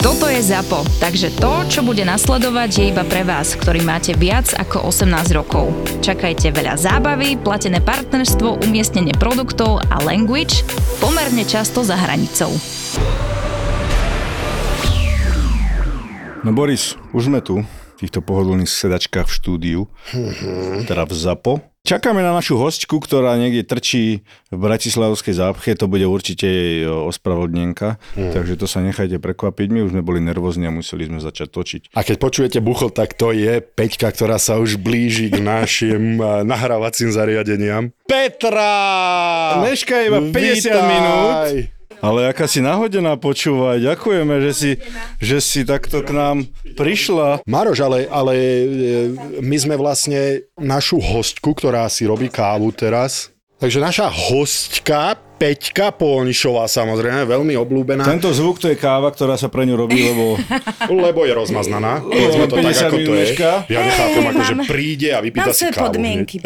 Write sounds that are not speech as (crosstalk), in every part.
Toto je ZAPO, takže to, čo bude nasledovať, je iba pre vás, ktorý máte viac ako 18 rokov. Čakajte veľa zábavy, platené partnerstvo, umiestnenie produktov a language pomerne často za hranicou. No Boris, už sme tu, v týchto pohodlných sedačkách v štúdiu, teda v ZAPO. Čakáme na našu hostku, ktorá niekde trčí v Bratislavskej zápche, to bude určite jej ospravodnenka, hmm. takže to sa nechajte prekvapiť, my už sme boli nervózni a museli sme začať točiť. A keď počujete bucho, tak to je Peťka, ktorá sa už blíži k našim nahrávacím zariadeniam. Petra! Meška iba 50 Vítaj! minút. Ale aká si nahodená počúvať. Ďakujeme, že si, že si takto k nám prišla. Maroš, ale, ale e, my sme vlastne našu hostku, ktorá si robí kávu teraz. Takže naša hostka, Peťka Polnišová samozrejme, veľmi obľúbená. Tento zvuk to je káva, ktorá sa pre ňu robí, lebo Lebo je rozmaznaná. Povedzme to tak, 50 ako to je. Ja nechápem, ako že mám- príde a vypýta si kávu. podmienky.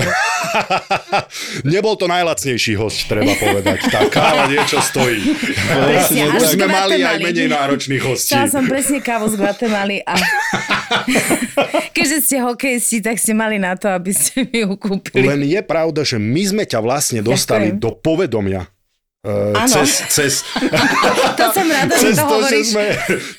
(laughs) Nebol to najlacnejší host, treba povedať. Tá káva niečo stojí. Presne, Už sme mali aj menej náročných hostí. Chcela som presne kávu z Guatemaly a (laughs) keďže ste hokejisti, tak ste mali na to, aby ste mi ju kúpili. Len je pravda, že my sme ťa vlastne dostali Ďakujem. do povedomia. Uh, cez, cez, (laughs) To som rada, že cez, to to, že sme,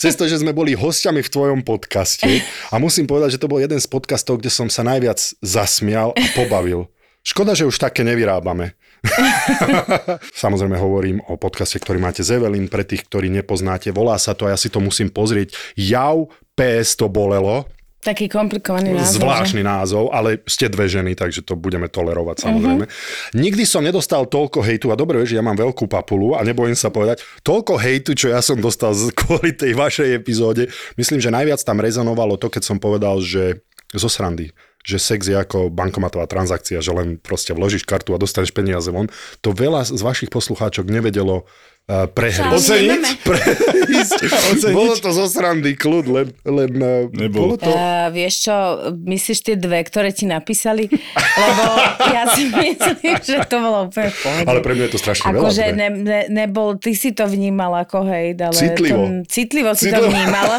cez to, že sme boli hostiami v tvojom podcaste. A musím povedať, že to bol jeden z podcastov, kde som sa najviac zasmial a pobavil. Škoda, že už také nevyrábame. (laughs) Samozrejme hovorím o podcaste, ktorý máte z Evelyn, pre tých, ktorí nepoznáte. Volá sa to, a ja si to musím pozrieť. Jau PS to bolelo. Taký komplikovaný názov. Zvláštny názov, ale ste dve ženy, takže to budeme tolerovať samozrejme. Uh-huh. Nikdy som nedostal toľko hejtu, a dobre vieš, že ja mám veľkú papulu a nebojím sa povedať, toľko hejtu, čo ja som dostal z- (laughs) kvôli tej vašej epizóde. Myslím, že najviac tam rezonovalo to, keď som povedal, že zo srandy že sex je ako bankomatová transakcia, že len proste vložíš kartu a dostaneš peniaze von. To veľa z vašich poslucháčok nevedelo prehriť. Oceniť? Oceniť? Bolo to zo srandy, kľud, len, len Nebolo. bolo to... Uh, vieš čo, myslíš tie dve, ktoré ti napísali? Lebo ja si (laughs) myslím, že to bolo úplne v pohode. Ale pre mňa je to strašne veľa. Akože ne, ne, nebol, ty si to vnímal ako hejt, ale... Citlivo. To, citlivo si Citlivo. to vnímal,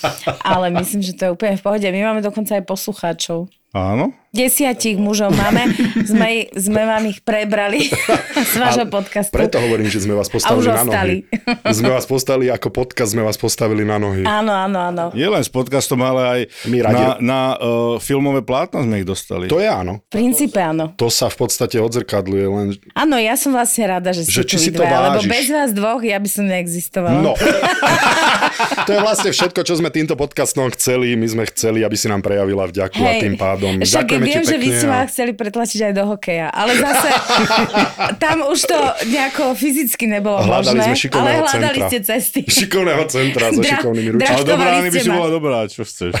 (laughs) ale myslím, že to je úplne v pohode. My máme dokonca aj poslucháčov. Áno. Desiatich mužov máme, sme, sme vám ich prebrali (laughs) z vášho podcastu. Preto hovorím, že sme vás A postavili už na ostali. nohy. (laughs) Sme vás postavili ako podcast, sme vás postavili na nohy. Áno, áno, áno. Nie len s podcastom, ale aj My radi- na, na uh, filmové plátno sme ich dostali. To je áno. V princípe áno. To sa v podstate odzrkadluje, len... Áno, ja som vlastne rada, že Že ste či tu si to dvaja, lebo bez vás dvoch ja by som neexistovala. No. (laughs) to je vlastne všetko, čo sme týmto podcastom chceli. My sme chceli, aby si nám prejavila vďaku a tým pádom však ďakujeme viem, že vy ste ma chceli pretlačiť aj do hokeja, ale zase (laughs) tam už to nejako fyzicky nebolo Hľadali možné, sme šikovného ale hľadali centra. ste cesty. Šikovného centra so Dra- šikovnými ručami. Ale dobrá, by si bola dobrá, čo chceš. (laughs)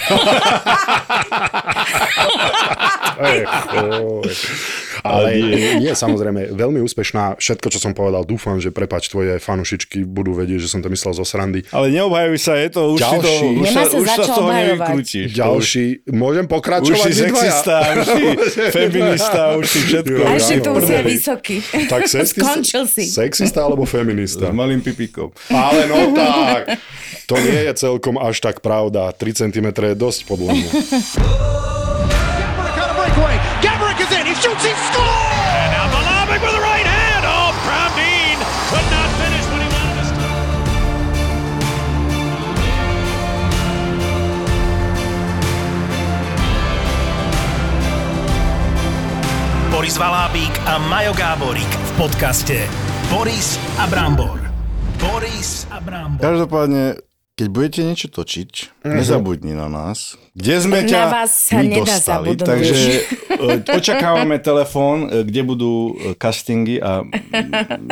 Ale nie, samozrejme, veľmi úspešná. Všetko, čo som povedal, dúfam, že prepač, tvoje fanušičky budú vedieť, že som to myslel zo srandy. Ale neobhajuj sa, je to, už, si to, Ďalší. už, sa, už sa z toho. Ďalší, môžem Už pokračovať? si vy dvaja? Sexista, už si (laughs) feminista, už si všetko. A ešte to musia vysoký. Tak (laughs) sexista, Skončil si. sexista alebo S feminista? malým pipikom. Ale no tak, to nie je celkom až tak pravda. 3 cm je dosť podľa mňa. (laughs) Boris Valábík a Majo Gáborík v podcaste Boris a Brambor. Boris a Brambor. Každopádne, keď budete niečo točiť, nezabudni na nás. Kde sme Na ťa vás sa my nedá dostali. zabudnúť. Takže (laughs) e, očakávame telefón, e, kde budú e, castingy a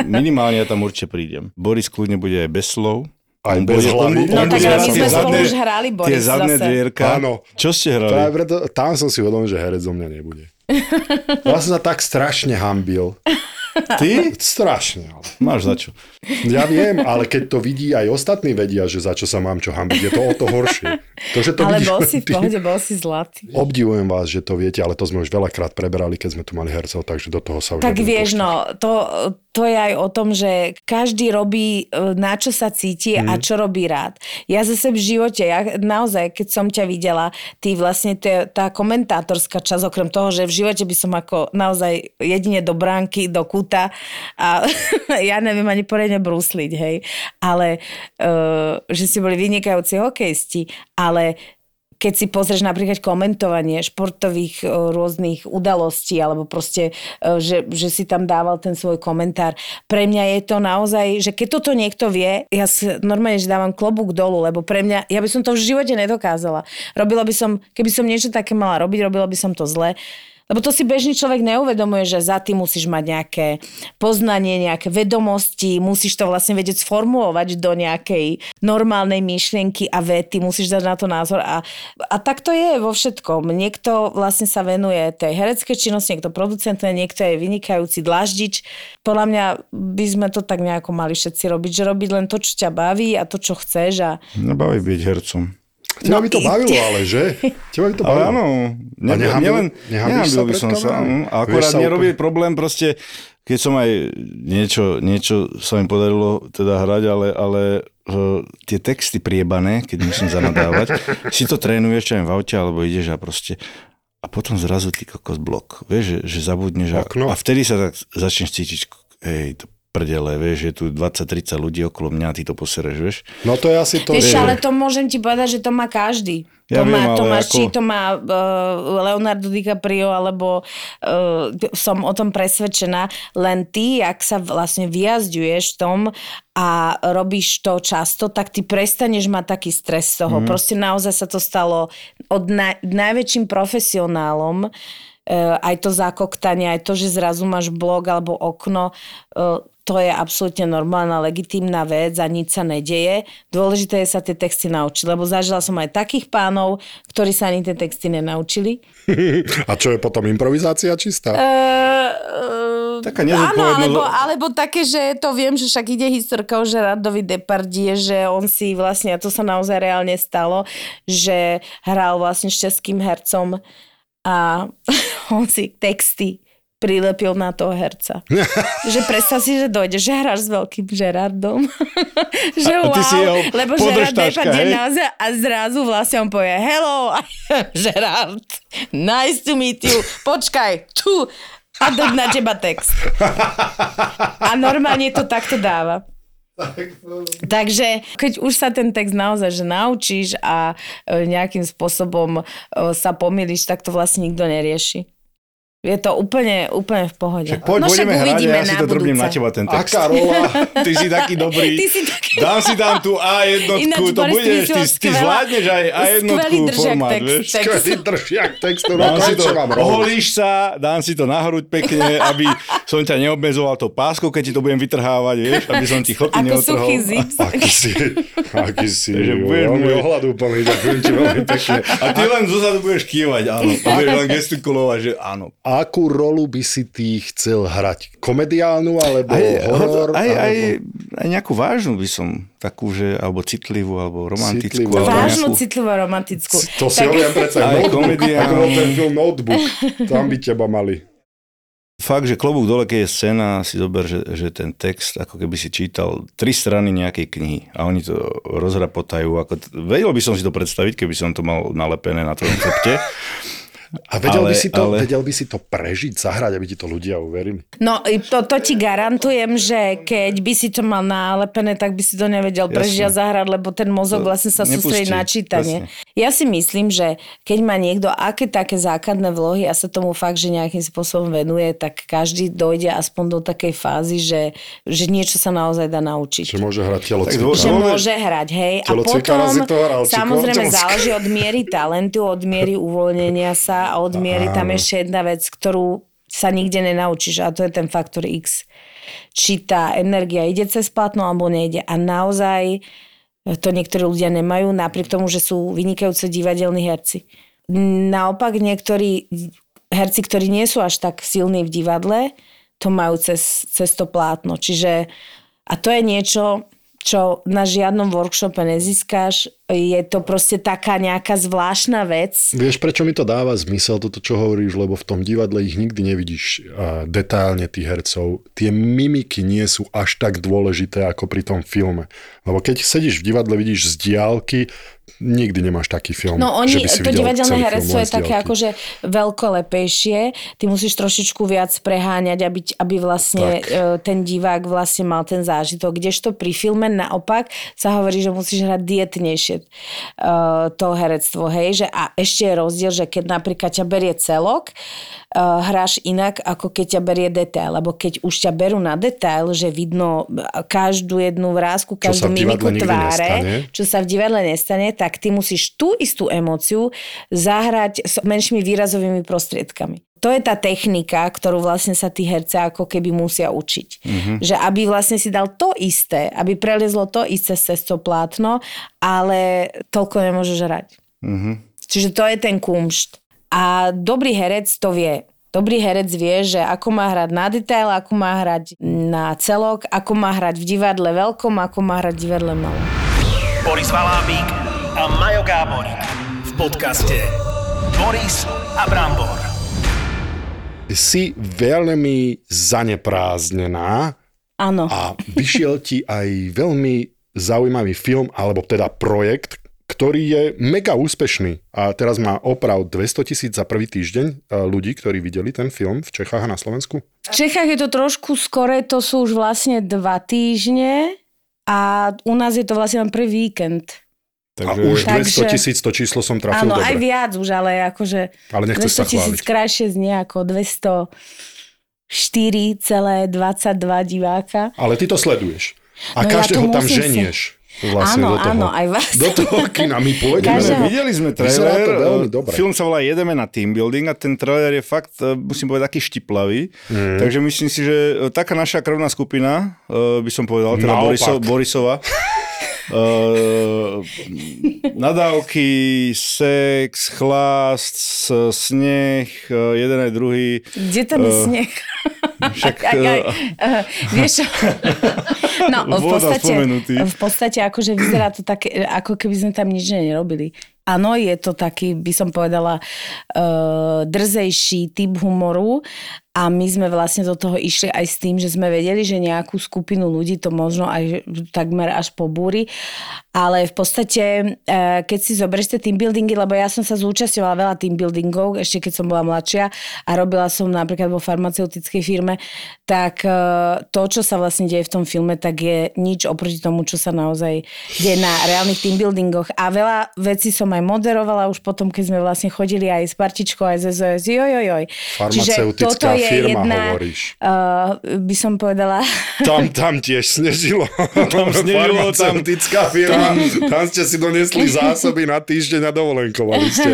minimálne ja tam určite prídem. Boris kľudne bude aj bez slov. Aj On bez hlavy. No tak ale my sme tie spolu už hrali, Tie Boris, zadné zase. dvierka. Áno. Čo ste Práve hrali? preto, tam som si uvedomil, že herec zo mňa nebude. Ja som sa tak strašne hambil. Ty? Strašne. Ale. Máš za čo. Ja viem, ale keď to vidí aj ostatní vedia, že za čo sa mám čo hambiť, je to o to horšie. To, že to Ale vidíš bol si v (laughs) ty. pohode, bol si zlatý. Obdivujem vás, že to viete, ale to sme už veľakrát preberali, keď sme tu mali hercov, takže do toho sa už Tak vieš, púšťať. no, to, to je aj o tom, že každý robí, e, na čo sa cíti a Mhm. čo robí rád. Ja zase v živote, ja naozaj, keď som ťa videla, ty vlastne to je tá komentátorská časť, okrem toho, že v živote by som ako naozaj jedine do bránky, do kúta a (laughs) ja neviem ani poriadne brúsliť, hej. Ale, uh, že si boli vynikajúci hokejisti, ale keď si pozrieš napríklad komentovanie športových e, rôznych udalostí, alebo proste, e, že, že si tam dával ten svoj komentár. Pre mňa je to naozaj, že keď toto niekto vie, ja si normálne, že dávam klobúk dolu, lebo pre mňa, ja by som to v živote nedokázala. Robila by som, keby som niečo také mala robiť, robila by som to zle. Lebo to si bežný človek neuvedomuje, že za tým musíš mať nejaké poznanie, nejaké vedomosti, musíš to vlastne vedieť sformulovať do nejakej normálnej myšlienky a vety, musíš dať na to názor. A, a tak to je vo všetkom. Niekto vlastne sa venuje tej hereckej činnosti, niekto producentné, niekto je vynikajúci dláždič. Podľa mňa by sme to tak nejako mali všetci robiť, že robiť len to, čo ťa baví a to, čo chceš. A... Nebaví byť hercom. Teba by to bavilo, ale že? Teba by to Ale bavilo. áno, ne, A nehambil- nielen, nehambil by som sa. A akorát mne úplne- robí problém proste, keď som aj niečo, niečo sa mi podarilo teda hrať, ale, ale uh, tie texty priebané, keď musím zanadávať, (laughs) si to trénuješ, čo aj v aute, alebo ideš a proste a potom zrazu ty kokos blok. Vieš, že, že zabudneš a, a vtedy sa tak začneš cítiť, hej, to prdele, vieš, je tu 20-30 ľudí okolo mňa a ty to posereš, vieš. No to je asi to, Vieš, ale to môžem ti povedať, že to má každý. Ja to, má, viem, to ale má, ako- či to má uh, Leonardo DiCaprio, alebo uh, som o tom presvedčená. Len ty, ak sa vlastne vyjazďuješ v tom a robíš to často, tak ty prestaneš mať taký stres z toho. Mm. Proste naozaj sa to stalo od na, najväčším profesionálom, uh, aj to zakoktanie, aj to, že zrazu máš blog alebo okno, uh, to je absolútne normálna, legitímna vec a nič sa nedeje. Dôležité je sa tie texty naučiť, lebo zažila som aj takých pánov, ktorí sa ani tie texty nenaučili. (laughs) A čo je potom improvizácia čistá? Uh, Taká áno, alebo, alebo také, že to viem, že však ide historka o Žeradovi Depardie, že on si vlastne, a to sa naozaj reálne stalo, že hral vlastne s českým hercom a (laughs) on si texty prilepil na toho herca. (laughs) že predstav si, že dojde, že hráš s veľkým Žerardom. (laughs) že A wow, ty si jeho lebo Žerard podržtaška, Depardie hej? naozaj a zrazu vlastne on povie hello, (laughs) Žerard, nice to meet you. Počkaj, tu, a dať na teba text. A normálne to takto dáva. Takže keď už sa ten text naozaj že naučíš a e, nejakým spôsobom e, sa pomýliš, tak to vlastne nikto nerieši. Je to úplne, úplne v pohode. Však poď, no však budeme hrať, uvidíme ja si to drbnem na teba ten text. Aká rola? (laughs) Ty si taký dobrý. Ty si taký- Dám si tam tú A jednotku, Ináč, to budeš, ty, ty zvládneš aj A jednotku formát, text, vieš. text. Skvelý držiak textu, no Dám si to, oholíš sa, dám si to na hruď pekne, aby som ťa neobmedzoval to páskou, keď ti to budem vytrhávať, vieš, aby som ti chlpy Ako neotrhol. suchý zip. (laughs) Aký si, aký si, Takže budeš môj- ohľadúplný, ďakujem ti veľmi pekne. A ty len zozadu budeš kývať, áno. A budeš len gestikulovať, že áno. Akú rolu by si ty chcel hrať? Komediálnu alebo Aj, horor? aj, aj, alebo... aj nejakú vážnu by som, takú, že, alebo citlivú, alebo romantickú. Citlivú. Alebo Vážnu, nejakú, citlivú, romantickú. To si hovorím predsa, Aj komediálnu. ten film Notebook, tam by teba mali. Fakt, že klobúk dole, keď je scéna, si zober, že, že ten text, ako keby si čítal tri strany nejakej knihy a oni to rozrapotajú. Ako, vedel by som si to predstaviť, keby som to mal nalepené na tom chrbte. A vedel, Ale- by si to, ale- vedel by si to prežiť, zahrať, aby ti to ľudia uverili? No to, to ti garantujem, že keď by si to mal nalepené, tak by si to nevedel Jasne. prežiť a zahrať, lebo ten mozog To vlastne sa sústredí nepustí, na čítanie. presne. Ja si myslím, že keď má niekto aké také základné vlohy a sa tomu fakt, že nejakým spôsobom venuje, tak každý dojde aspoň do takej fázy, že, že niečo sa naozaj dá naučiť. Že môže hrať telo že môže hrať, hej. A potom to hral, samozrejme záleží od miery talentu, od miery uvoľnenia sa a od miery tam ešte jedna vec, ktorú sa nikde nenaučíš a to je ten faktor X. Či tá energia ide cez platno alebo nejde. A naozaj To niektorí ľudia nemajú, napriek tomu, že sú vynikajúce divadelní herci. Naopak niektorí herci, ktorí nie sú až tak silní v divadle, to majú cez, cez to plátno. Čiže, a to je niečo, čo na žiadnom workshope nezískáš. Je to proste taká nejaká zvláštna vec. Vieš, prečo mi to dáva zmysel, toto, čo hovoríš, lebo v tom divadle ich nikdy nevidíš uh, detálne tých hercov. Tie mimiky nie sú až tak dôležité ako pri tom filme. Lebo keď sedíš v divadle, vidíš z diálky, nikdy nemáš taký film. No oni, že by si to divadelné herectvo je také akože veľkolepejšie. Ty musíš trošičku viac preháňať, aby, aby vlastne Tak. e, ten divák vlastne mal ten zážitok. Kdežto pri filme naopak sa hovorí, že musíš hrať dietnejšie uh, to herectvo. Hej? Že, a ešte je rozdiel, že keď napríklad ťa berie celok, uh, hráš inak, ako keď ťa berie detail. Lebo keď už ťa berú na detail, že vidno každú jednu vrázku, každú mimiku tváre, nestane. čo sa v divadle nestane, tak ty musíš tú istú emóciu zahrať s menšími výrazovými prostriedkami. To je tá technika, ktorú vlastne sa tí herce ako keby musia učiť. Mm-hmm. Že aby vlastne si dal to isté, aby preliezlo to isté cez to plátno, ale toľko nemôžeš hrať. Mm-hmm. Čiže to je ten kumšt. A dobrý herec to vie. Dobrý herec vie, že ako má hrať na detail, ako má hrať na celok, ako má hrať v divadle veľkom, ako má hrať v divadle malom. Boris Valábík a Majo Gáborík v podcaste Boris a Brambor. Si veľmi zaneprázdnená Áno. a vyšiel ti aj veľmi zaujímavý film, alebo teda projekt, ktorý je mega úspešný. A teraz má oprav 200 tisíc za prvý týždeň e, ľudí, ktorí videli ten film v Čechách a na Slovensku. V Čechách je to trošku skore, to sú už vlastne dva týždne a u nás je to vlastne len prvý víkend. A Takže už Takže- 200 tisíc to číslo som trafil Áno, dobre. aj viac už, ale akože Ale nechceš sa 200 tisíc krajšie znie ako 204,22 diváka. Ale ty to sleduješ. A No ja každého to tam ženieš. Vlastne Áno, do toho. áno, aj vás. Do toho (laughs) kina my pôjdeme. Každého. Videli sme trailer, to veľmi eh, dobre. film sa volá Jedeme na team building a ten trailer je fakt, eh, musím povedať, taký štiplavý. Mm. Takže myslím si, že eh, taká naša krvná skupina, by som povedal, teda Naopak. Boriso, Borisova, (laughs) Uh, nadávky, sex, chlast, sneh, eh, jeden aj druhý. Kde je Eh, sneh? Však, Aj, aj, uh, vieš? No, v podstate, spomenutý. v podstate akože vyzerá to také, ako keby sme tam nič nerobili. Áno, je to taký, by som povedala, uh, drzejší typ humoru a my sme vlastne do toho išli aj s tým, že sme vedeli, že nejakú skupinu ľudí to možno aj takmer až pobúri, ale v podstate, uh, keď si zoberieš tie team buildingy, lebo ja som sa zúčastňovala veľa team buildingov, ešte keď som bola mladšia a robila som napríklad vo farmaceutickej firme, tak uh, to, čo sa vlastne deje v tom filme, tak je nič oproti tomu, čo sa naozaj deje na reálnych team buildingoch. A veľa vecí som aj moderovala už potom, keď sme vlastne chodili aj s partičkou, aj z SOS. Joj, joj, joj. Farmaceutická firma, hovoríš. Uh, by som povedala, (laughs) Tam, tam tiež snežilo. Tam (laughs) snežilo, tam- Farmaceutická firma. Tam ste si donesli zásoby na týždeň a dovolenkovali ste.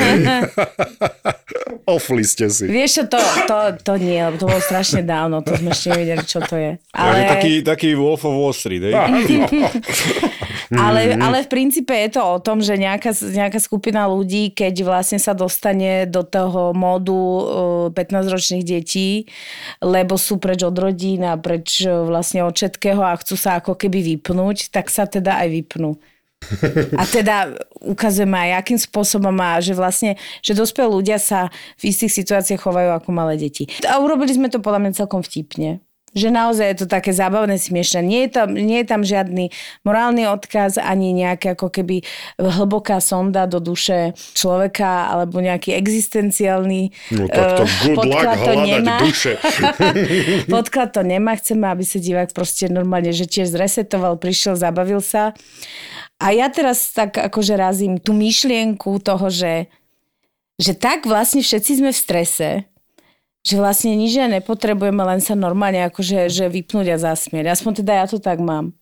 (laughs) Ofli ste si. vieš čo, to, to, to nie, lebo to bolo strašne dávno, to sme ešte nevedeli, čo to je. Ale... taký, taký Wolf of Wall Street, hej? Ale, Mhm. ale v princípe je to o tom, že nejaká, nejaká skupina ľudí, keď vlastne sa dostane do toho módu uh, 15-ročných detí, lebo sú preč od rodín a preč uh, vlastne od všetkého a chcú sa ako keby vypnúť, tak sa teda aj vypnú. A teda ukazujeme aj, akým spôsobom má, že vlastne, že dospelí ľudia sa v istých situáciách chovajú ako malé deti. A urobili sme to podľa mňa celkom vtipne. Že naozaj je to také zábavné, smiešne. Nie je tam, nie je tam žiadny morálny odkaz, ani nejaká ako keby hlboká sonda do duše človeka, alebo nejaký existenciálny No tak to eh, good luck podklad to hľadať nemá. duše. (laughs) Podklad to nemá, chceme, aby sa divák proste normálne, že tiež zresetoval, prišiel, zabavil sa. A ja teraz tak akože razím tú myšlienku toho, že, že tak vlastne všetci sme v strese, že vlastne nič ja nepotrebujeme, len sa normálne akože že vypnúť a zasmieť. Aspoň teda ja to tak mám.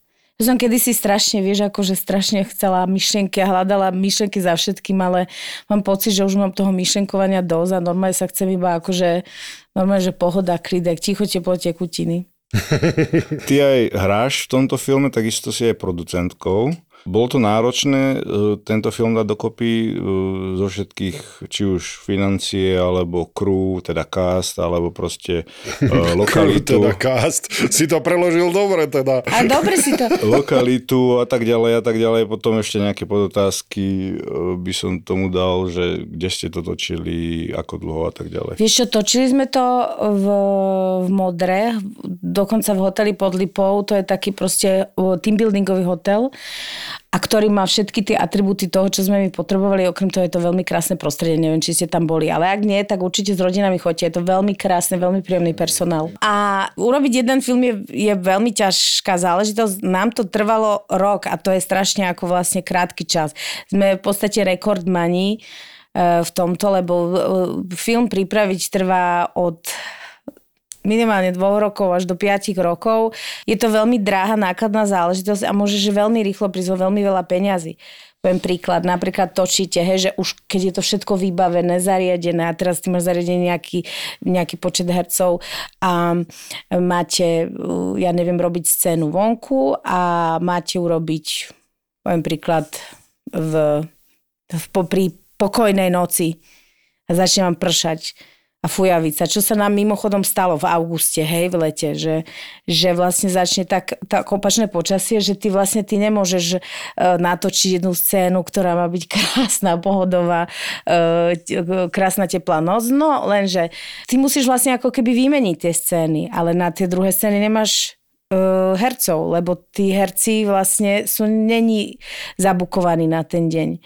Ja som kedysi strašne, vieš, akože strašne chcela myšlienky a hľadala myšlienky za všetkým, ale mám pocit, že už mám toho myšlienkovania dosť a normálne sa chcem iba akože, normálne, že pohoda, klidek, ticho, teplo, tekutiny. (laughs) Ty aj hráš v tomto filme, takisto si aj producentkou. Bolo to náročné e, tento film dať dokopy e, zo všetkých, či už financie, alebo crew, teda cast, alebo proste e, (laughs) lokalitu. teda cast. Si to preložil dobre teda. A dobre si to... (laughs) lokalitu a tak ďalej a tak ďalej. Potom ešte nejaké podotázky by som tomu dal, že kde ste to točili, ako dlho a tak ďalej. Vieš čo, točili sme to v, v Modre, dokonca v hoteli pod Lipou, to je taký proste e, teambuildingový hotel a ktorý má všetky tie atribúty toho, čo sme my potrebovali. Okrem toho je to veľmi krásne prostredie, neviem, či ste tam boli. Ale ak nie, tak určite s rodinami chodte. Je to veľmi krásne, veľmi príjemný personál. A urobiť jeden film je, je veľmi ťažká záležitosť. Nám to trvalo rok a to je strašne ako vlastne krátky čas. Sme v podstate rekordmani eh, v tomto, lebo eh, film pripraviť trvá od minimálne dvoch rokov až do 5 rokov. Je to veľmi dráha, nákladná záležitosť a môže že veľmi rýchlo prísť veľmi veľa peňazí. Poviem príklad, napríklad točíte, hej, že už keď je to všetko vybavené, zariadené a teraz ty máš zariadený nejaký, nejaký počet hercov a máte, ja neviem, robiť scénu vonku a máte urobiť, poviem príklad, v, v, pri pokojnej noci a začne vám pršať a fujavica, čo sa nám mimochodom stalo v auguste, hej, v lete, že, že vlastne začne tak, tak opačné počasie, že ty vlastne ty nemôžeš uh, natočiť jednu scénu, ktorá má byť (laughs) krásna, pohodová, uh, krásna teplá noc, no lenže ty musíš vlastne ako keby vymeniť tie scény, ale na tie druhé scény nemáš hercov, lebo tí herci vlastne sú není zabukovaní na ten deň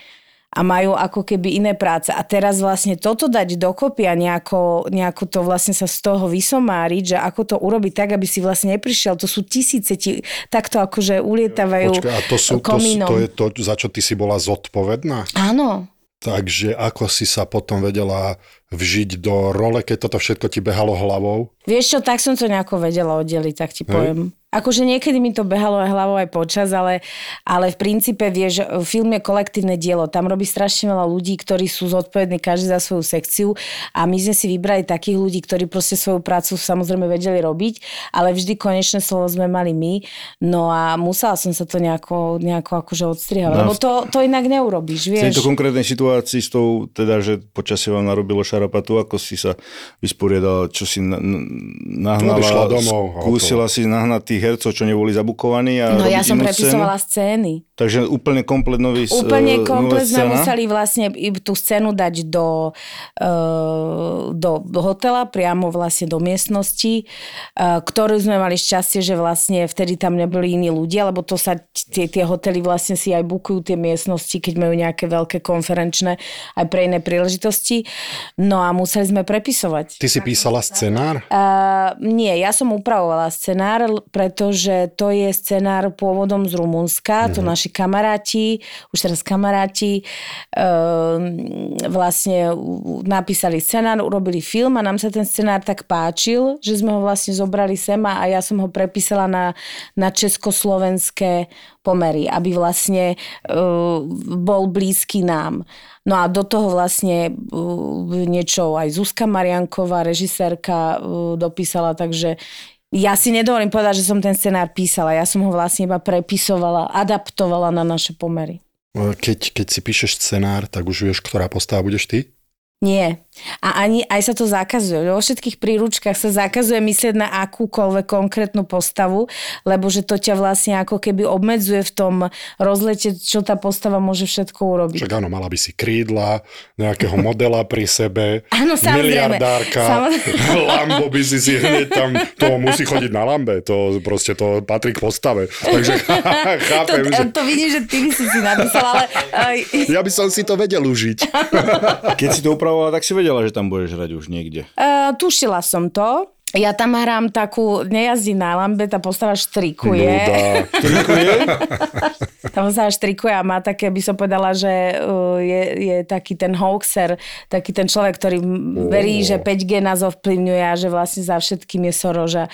a majú ako keby iné práce. A teraz vlastne toto dať dokopy a nejako, nejako to vlastne sa z toho vysomáriť, že ako to urobiť tak, aby si vlastne neprišiel. To sú tisíce, ti, takto akože ulietavajú Počkaj, a to, sú, to, to je to, za čo ty si bola zodpovedná? Áno. Takže ako si sa potom vedela vžiť do role, keď toto všetko ti behalo hlavou? Vieš čo, tak som to nejako vedela oddeliť, tak ti poviem. Hej. Akože niekedy mi to behalo aj hlavou aj počas, ale, ale v princípe vieš, film je kolektívne dielo. Tam robí strašne veľa ľudí, ktorí sú zodpovední každý za svoju sekciu a my sme si vybrali takých ľudí, ktorí proste svoju prácu samozrejme vedeli robiť, ale vždy konečné slovo sme mali my. No a musela som sa to nejako, nejako akože odstrihať, no, lebo to, to inak neurobíš, vieš. V tejto konkrétnej situácii s tou, teda, že počasie vám narobilo šarapatu, ako si sa vysporiadala, čo si na, nahnala, domov, skúsila si nahnať tých hercov, čo neboli zabukovaní a No ja som prepisovala scény. Takže úplne komplet nový Úplne komplet sme museli vlastne tú scénu dať do, uh, do, do hotela, priamo vlastne do miestnosti, uh, ktorú sme mali šťastie, že vlastne vtedy tam neboli iní ľudia, lebo to sa tie, tie hotely vlastne si aj bukujú tie miestnosti, keď majú nejaké veľké konferenčné aj pre iné príležitosti. No a museli sme prepisovať. Ty si písala scenár? Uh, nie, ja som upravovala scenár, pretože to je scenár pôvodom z Rumunska, mm-hmm. to mhm. naši kamaráti, už teraz kamaráti, uh, vlastne napísali scenár, urobili film a nám sa ten scenár tak páčil, že sme ho vlastne zobrali sem a ja som ho prepísala na, na československé pomery, aby vlastne uh, bol blízky nám. No a do toho vlastne uh, niečo aj Zuzka Marianková, režisérka, uh, dopísala, takže ja si nedovolím povedať, že som ten scenár písala. Ja som ho vlastne iba prepisovala, adaptovala na naše pomery. Keď, keď si píšeš scenár, tak už vieš, ktorá postava budeš ty? Nie. A ani aj sa to zakazuje. Vo všetkých príručkách sa zakazuje myslieť na akúkoľvek konkrétnu postavu, lebo že to ťa vlastne ako keby obmedzuje v tom rozlete, čo tá postava môže všetko urobiť. Však áno, mala by si krídla, nejakého (laughs) modela pri sebe, áno, miliardárka, samozrejme. (laughs) Lambo by si si hneď tam, to musí chodiť na Lambe, to proste to patrí k postave. Takže (laughs) chápem, to, že... To vidím, že ty by si si napísal, ale... Ja by som si to vedel užiť. Keď si to upravovala, tak si vedela, že tam budeš hrať už niekde. Uh, tušila som to. Ja tam hrám takú, nejazdí na lambe, tá postava štrikuje. (laughs) štrikuje? tá postava štrikuje a má také, by som povedala, že uh, je, je taký ten hoaxer, taký ten človek, ktorý verí, že 5G nás ovplyvňuje a že vlastne za všetkým je Soroža.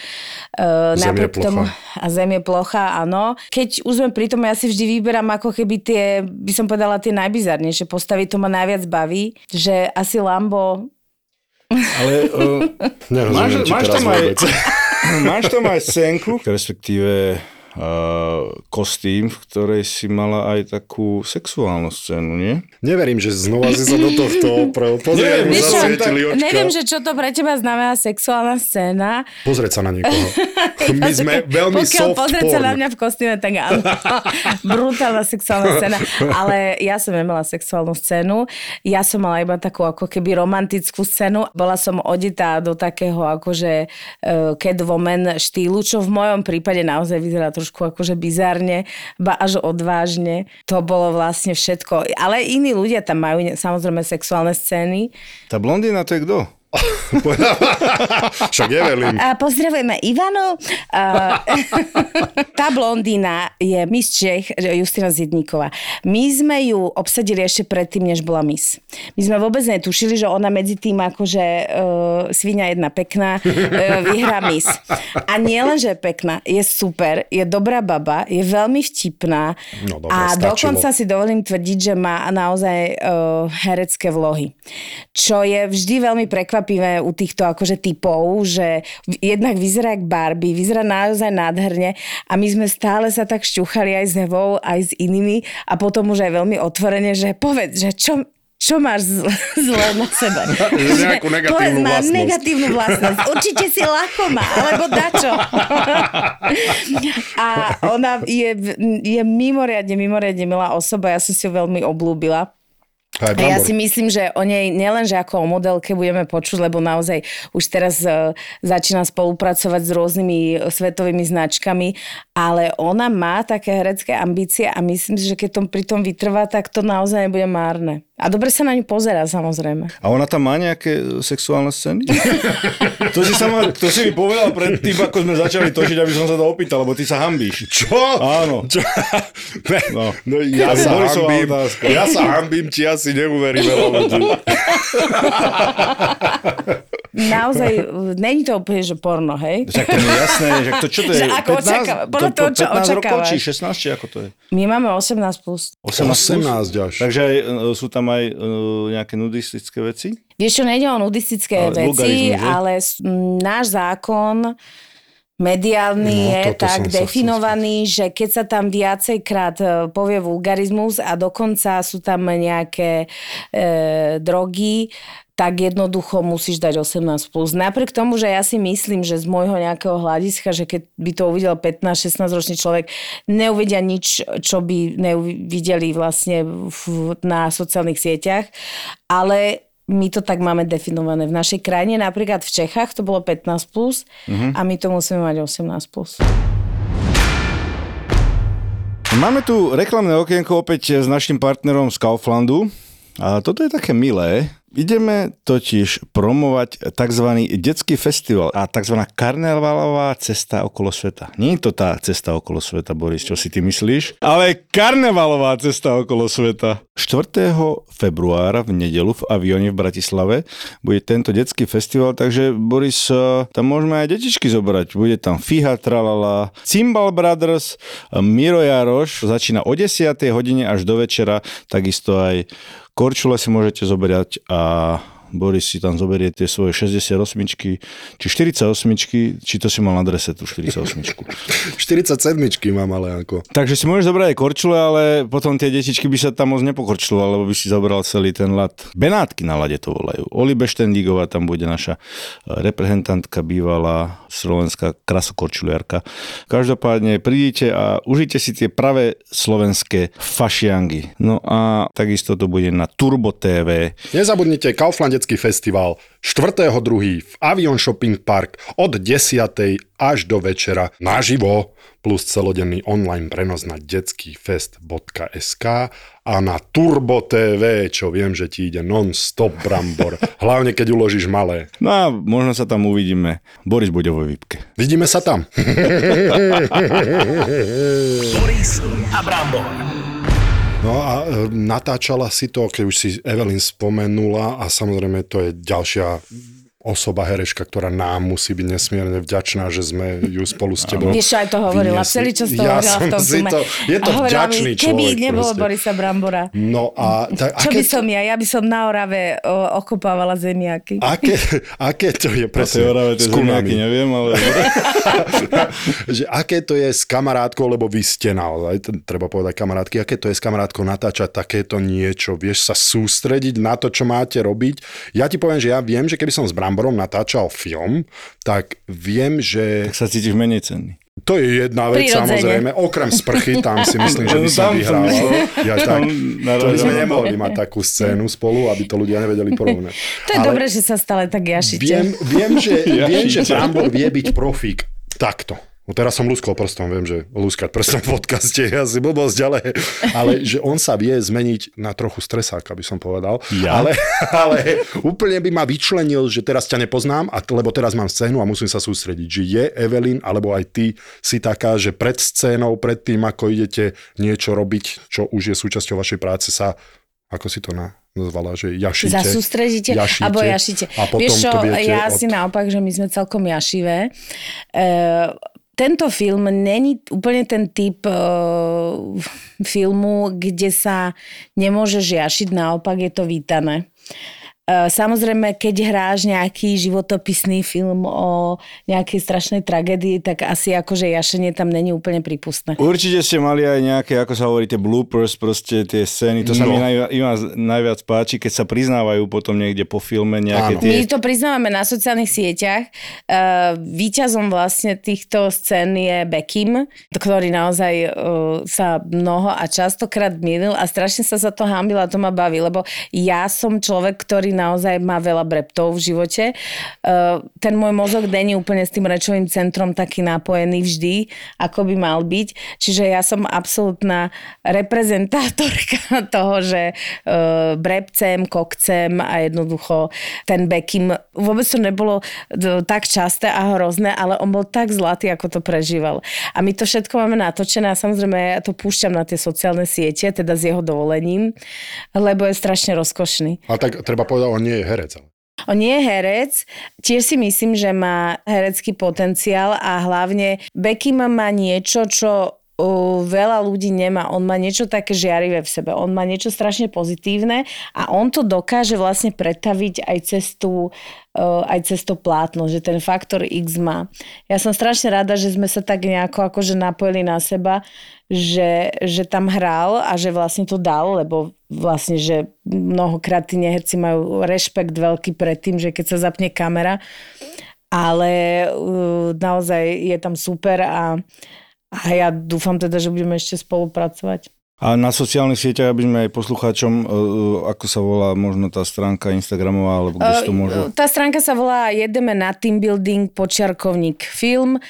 Uh, zem je plocha. Tomu, a zem je plocha, áno. Keď už sme pri tom, ja si vždy vyberám ako keby tie, by som povedala, tie najbizarnejšie postavy, to ma najviac baví, že asi Lambo ale (laughs) uh, máš, (coughs) máš, tam aj, máš tam aj scénku, respektíve kostým, v ktorej si mala aj takú sexuálnu scénu, nie? Neverím, že znova si sa do tohto pro... Pozrieť, mu Vieš čo, očka. neviem, že čo to pre teba znamená sexuálna scéna. Pozrieť sa na niekoho. (laughs) My sme veľmi Pokiaľ soft pozrieť sa porn. na mňa v kostýme, tak áno. (laughs) Brutálna sexuálna scéna. Ale ja som nemala sexuálnu scénu. Ja som mala iba takú ako keby romantickú scénu. Bola som oditá do takého akože uh, Catwoman štýlu, čo v mojom prípade naozaj vyzerá trošku akože bizárne, ba až odvážne. To bolo vlastne všetko. Ale iní ľudia tam majú samozrejme sexuálne scény. Tá blondína to je kto? (laughs) Však Evelyn. A pozdravujeme Ivanu. (laughs) Tá blondína je Miss Čech, Justina Zidníková. My sme ju obsadili ešte predtým, než bola Miss. My sme vôbec netušili, že ona medzi tým akože uh, svinia jedna pekná uh, vyhrá Miss. A nie len, že je pekná, je super, je dobrá baba, je veľmi vtipná No dobre, a stačilo. dokonca si dovolím tvrdiť, že má naozaj uh, herecké vlohy. Čo je vždy veľmi prekvapivé u týchto akože typov, že jednak vyzerá jak Barbie, vyzerá naozaj nádherne a my sme stále sa tak šťuchali aj s Evou, aj s inými a potom už aj veľmi otvorene, že povedz, že čo, čo máš zl- (laughs) zlé na sebe? (laughs) Že nejakú negatívnu má vlastnosť. negatívnu vlastnosť. (laughs) Určite si lakomá, alebo dačo. A ona je, je mimoriadne, mimoriadne milá osoba, ja som si ju veľmi oblúbila. Aj A ja si myslím, že o nej nielen, že ako o modelke budeme počuť, lebo naozaj už teraz uh, začína spolupracovať s rôznymi e, svetovými značkami, ale ona má také herecké ambície a myslím si, že keď tom pri tom vytrvá, tak to naozaj nebude márne. A dobre sa na ňu pozera, samozrejme. A ona tam má nejaké sexuálne scény? (laughs) to, si sa ma, to si mi povedal predtým, ako sme začali točiť, aby som sa to opýtal, lebo ty sa hambíš. Čo? Áno. Čo? No. no. ja, je sa hambím, ja sa hambím, či asi neuverí veľa ľudí. Naozaj, není to úplne, že porno, hej? Však to je jasné, že to čo to je? Že ako očakáva- podľa toho, čo 15 rokov, očakávaš. či 16, či ako to je? My máme 18+. Plus. 18, plus? 18 až. Takže aj, e, sú tam aj e, nejaké nudistické veci? Vieš čo, nejde o nudistické Ale veci, ale náš zákon mediálny No, je tak definovaný, že keď sa tam viacejkrát e, povie vulgarizmus a dokonca sú tam nejaké e, drogy, tak jednoducho musíš dať 18+. Plus. Napriek tomu, že ja si myslím, že z môjho nejakého hľadiska, že keď by to uvidel 15-16 ročný človek, neuvidia nič, čo by neuvideli vlastne v, na sociálnych sieťach, ale my to tak máme definované v našej krajine. Napríklad v Čechách to bolo 15+, plus, a my to musíme mať 18+. Plus. Máme tu reklamné okienko opäť s našim partnerom z Kauflandu. A toto je také milé. Ideme totiž promovať tzv. detský festival a tzv. karnevalová cesta okolo sveta. Nie je to tá cesta okolo sveta, Boris, čo si ty myslíš? Ale karnevalová cesta okolo sveta. 4. februára v nedelu v avióne v Bratislave bude tento detský festival, takže Boris, eh, tam môžeme aj detičky zobrať. Bude tam Fiha Tralala, Cymbal Brothers, Miro Jaroš, začína o 10. hodine až do večera, takisto aj Korčule si môžete zoberať a Boris si tam zoberie tie svoje 68 či 48 či to si mal na drese tú 48 47 (laughs) mám ale ako. Takže si môžeš zobrať aj korčule, ale potom tie detičky by sa tam moc nepokorčulovali, lebo by si zobral celý ten lat. Benátky na lade to volajú. Oli Beštendígová tam bude naša reprezentantka bývalá slovenská krasokorčuliarka. Každopádne prídite a užite si tie pravé slovenské fašiangy. No a takisto to bude na Turbo TV. Nezabudnite Kauflandecký festival 4.2. v Avion Shopping Park od 10. až do večera naživo plus celodenný online prenos na detskýfest.sk a na Turbo TV, čo viem, že ti ide non-stop brambor. Hlavne, keď uložíš malé. No a možno sa tam uvidíme. Boris bude vo výpke. Vidíme sa tam. (laughs) Boris a Brambor. No a e, natáčala si to, keď už si Evelyn spomenula a samozrejme to je ďalšia osoba, hereška, ktorá nám musí byť nesmierne vďačná, že sme ju spolu s tebou Vieš, aj to hovorila, vyniesli. celý čas to ja hovorila v tom si to, Je to hovorila vďačný mi, Keby človek. nebolo proste. Borisa Brambora. No a tak, Čo aké, by som ja? Ja by som na Orave o, okopávala zemiaky. aké, aké to je Na presne orave tie zemiaky neviem, ale... (laughs) že aké to je s kamarátkou, lebo vy ste naozaj, treba povedať kamarátky, aké to je s kamarátkou natáčať takéto niečo, vieš sa sústrediť na to, čo máte robiť. Ja ti poviem, že ja viem, že keby som s Bramborom natáčal film, tak viem, že Tak sa cítiš menej cenný. to je jedna vec, Prirodzene. samozrejme, okrem sprchy, tam si myslím, že by som vyhrával. Ja tak, to narazil. sme nemohli mať takú scénu spolu, aby to ľudia nevedeli porovnať. To je dobré, že sa stále tak jašite. Viem, viem, že, (laughs) viem, že. Brambor vie byť profík takto. No teraz som lúskol prstom, viem, že lúskať prstom v podcaste je asi blbosť, ale, ale že on sa vie zmeniť na trochu stresáka, by som povedal. Ja? Ale, ale úplne by ma vyčlenil, že teraz ťa nepoznám, a, lebo teraz mám scénu a musím sa sústrediť. Že je Evelyn, alebo aj ty si taká, že pred scénou, pred tým, ako idete niečo robiť, čo už je súčasťou vašej práce, sa ako si to na, nazvala, že jašite. Zasústredíte, jašite, alebo jašite. A potom Vieš čo, to viete ja od... si naopak, že my sme celkom jašivé. E, tento film není úplne ten typ e, filmu, kde sa nemôžeš jašiť, naopak je to vítané. E, Samozrejme, keď hráš nejaký životopisný film o nejakej strašnej tragédii, tak asi akože jašenie tam není úplne prípustné. Určite ste mali aj nejaké, ako sa hovorí, tie bloopers, proste tie scény. To sa No. mi najviac, najviac páči, keď sa priznávajú potom niekde po filme nejaké Áno. tie... My to priznávame na sociálnych sieťach. Uh, víťazom vlastne týchto scén je Bekim, ktorý naozaj uh, sa mnoho a častokrát milil a strašne sa za to hambil a to ma baví, lebo ja som človek, ktorý naozaj má veľa breptov v živote. Uh, ten môj mozog není úplne s tým rečovým centrom taký napojený vždy, ako by mal byť. Čiže ja som absolútna reprezentátorka (laughs) toho, že uh, brepcem, kokcem a jednoducho ten Bekim, vôbec to nebolo tak časté a hrozné, ale on bol tak zlatý, ako to prežíval. A my to všetko máme natočené a samozrejme ja to púšťam na tie sociálne siete, teda s jeho dovolením, lebo je strašne rozkošný. A tak treba povedať, on nie je herec. Ale. On nie je herec, tiež si myslím, že má herecký potenciál a hlavne Beckham má niečo, čo uh, veľa ľudí nemá. On má niečo také žiarivé v sebe. On má niečo strašne pozitívne a on to dokáže vlastne pretaviť aj cez tú uh, aj cez to plátno, že ten faktor X má. Ja som strašne rada, že sme sa tak nejako akože napojili na seba, že, že tam hral a že vlastne to dal, lebo vlastne, že mnohokrát tí neherci majú rešpekt veľký pred tým, že keď sa zapne kamera, ale uh, naozaj je tam super a, a ja dúfam teda, že budeme ešte spolupracovať. A na sociálnych sieťach, aby sme aj poslucháčom, uh, ako sa volá možno tá stránka Instagramová, alebo kde si to môžu... Tá stránka sa volá Jedeme na team building počiarkovník film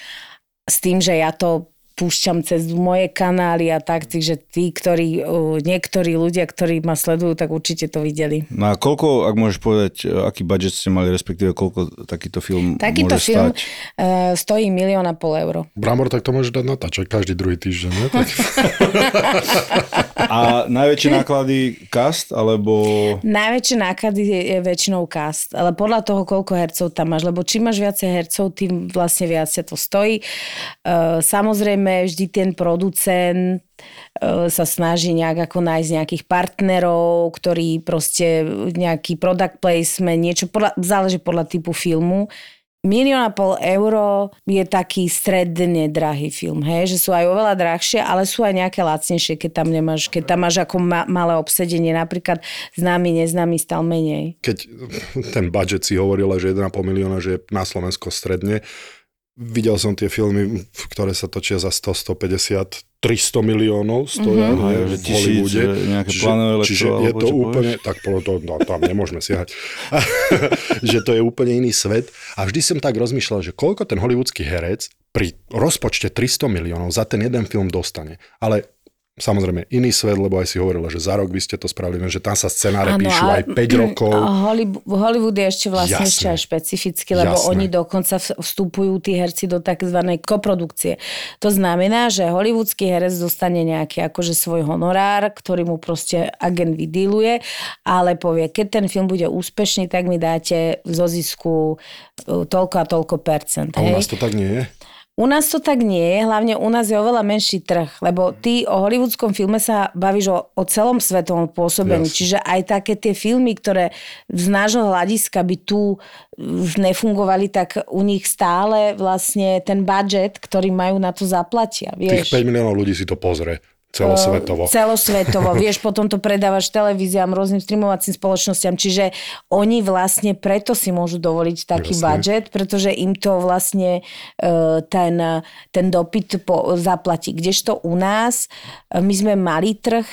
s tým, že ja to púšťam cez moje kanály a tak, takže tí, ktorí, uh, niektorí ľudia, ktorí ma sledujú, tak určite to videli. No a koľko, ak môžeš povedať, aký budget ste mali, respektíve koľko takýto film Takýto môže film stať? uh, stojí milión a pol euro. Brambor, tak to môže dať natáčať každý druhý týždeň, ne? Tak... (laughs) A najväčšie (laughs) náklady cast, alebo... Najväčšie náklady je, je väčšinou cast, ale podľa toho, koľko hercov tam máš, lebo čím máš viacej hercov, tým vlastne viac sa to stojí. Uh, samozrejme, vždy ten producent uh, sa snaží nejak ako nájsť nejakých partnerov, ktorí proste nejaký product placement, niečo, podľa, záleží podľa typu filmu. Milión a pol euro je taký stredne drahý film, hej? že sú aj oveľa drahšie, ale sú aj nejaké lacnejšie, keď tam, nemáš, keď tam máš ako ma- malé obsedenie, napríklad známy, neznámy stal menej. Keď ten budget si hovorila, že 1,5 milióna, že je na Slovensko stredne, videl som tie filmy, ktoré sa točia za 100, 150, 300 miliónov stoja Mhm. Mm-hmm. že v tisíc, Hollywode. že nejaké plánové elektro, čiže je to úplne, tak podľa toho, no, tam nemôžeme siahať, (laughs) že to je úplne iný svet. A vždy som tak rozmýšľal, že koľko ten hollywoodský herec pri rozpočte 300 miliónov za ten jeden film dostane. Ale samozrejme iný svet, lebo aj si hovorila, že za rok by ste to spravili, že tam sa scenáre Áno, píšu aj 5 rokov. Hollywood, je ešte vlastne Jasné. ešte aj špecificky, lebo Jasné. oni dokonca vstupujú tí herci do tzv. koprodukcie. To znamená, že hollywoodský herec dostane nejaký akože svoj honorár, ktorý mu proste agent vydíluje, ale povie, keď ten film bude úspešný, tak mi dáte zo zisku uh, toľko a toľko percent. A u nás to tak nie je? U nás to tak nie je, hlavne u nás je oveľa menší trh, lebo ty o hollywoodskom filme sa bavíš o, o celom svetovom pôsobení, Jasne. čiže aj také tie filmy, ktoré z nášho hľadiska by tu už nefungovali, tak u nich stále vlastne ten budget, ktorý majú na to zaplatia, Tých vieš. 5 miliónov ľudí si to pozrie celosvetovo. Celosvetovo, (laughs) vieš, potom to predávaš televíziám, rôznym streamovacím spoločnosťam, čiže oni vlastne preto si môžu dovoliť taký Jasne. budget, pretože im to vlastne e, ten, ten dopyt po, zaplatí. Kdežto u nás, e, my sme malý trh,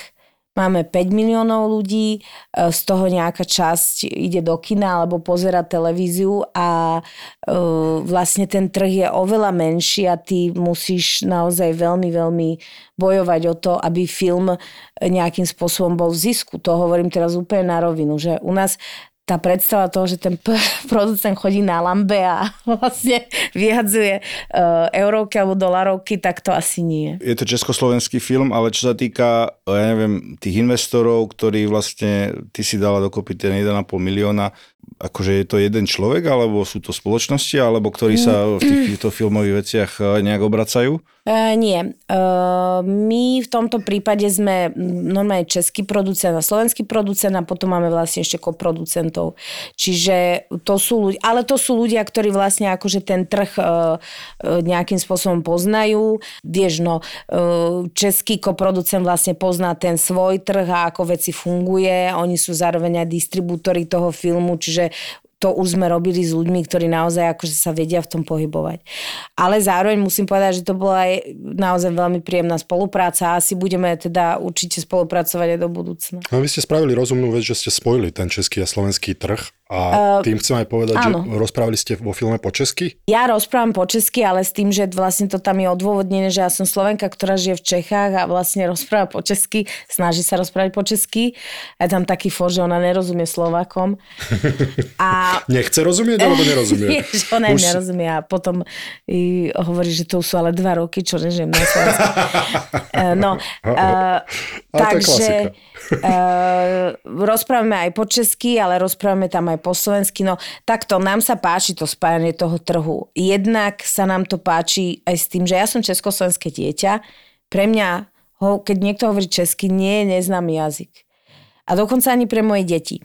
Máme 5 miliónov ľudí, e, z toho nejaká časť ide do kina alebo pozera televíziu a e, vlastne ten trh je oveľa menší a ty musíš naozaj veľmi, veľmi bojovať o to, aby film nejakým spôsobom bol v zisku. To hovorím teraz úplne na rovinu, že u nás tá predstava toho, že ten p- (laughs) producent chodí na lambe a (laughs) vlastne vyhadzuje uh, eurovky alebo dolarovky, tak to asi nie. Je to československý film, ale čo sa týka, ja neviem, tých investorov, ktorí vlastne, ty si dala dokopy ten 1,5 milióna, akože je to jeden človek, alebo sú to spoločnosti, alebo ktorí sa v týchto filmových veciach eh, nejak obracajú? Uh, nie. Uh, my v tomto prípade sme normálne český producent a slovenský producent a potom máme vlastne ešte koproducentov. Čiže to sú ľudia, ale to sú ľudia, ktorí vlastne akože ten trh uh, nejakým spôsobom poznajú. Vieš, no, český koproducent vlastne pozná ten svoj trh a ako veci funguje. Oni sú zároveň aj distribútory toho filmu, čiže to už sme robili s ľuďmi, ktorí naozaj akože sa vedia v tom pohybovať. Ale zároveň musím povedať, že to bola aj naozaj veľmi príjemná spolupráca a asi budeme teda určite spolupracovať aj do budúcna. No vy ste spravili rozumnú vec, že ste spojili ten český a slovenský trh a tým chcem aj povedať, áno. že rozprávali ste vo filme po česky? Ja rozprávam po česky, ale s tým, že vlastne to tam je odôvodnené, že ja som Slovenka, ktorá žije v Čechách a vlastne rozpráva po česky, snaží sa rozprávať po česky. A je tam taký for, že ona nerozumie Slovákom. A (laughs) Nechce rozumieť, alebo nerozumie? (laughs) Vieš, ona Už- nerozumie a potom i hovorí, že to sú ale dva roky, čo nežijem na Slovensku. (laughs) Eh, no, uh, Ale takže uh, rozprávame aj po česky, ale rozprávame tam aj po slovensky. No takto, nám sa páči to spájanie toho trhu. Jednak sa nám to páči aj s tým, že ja som československé dieťa. Pre mňa, ho, keď niekto hovorí česky, nie je neznámy jazyk. A dokonca ani pre moje deti.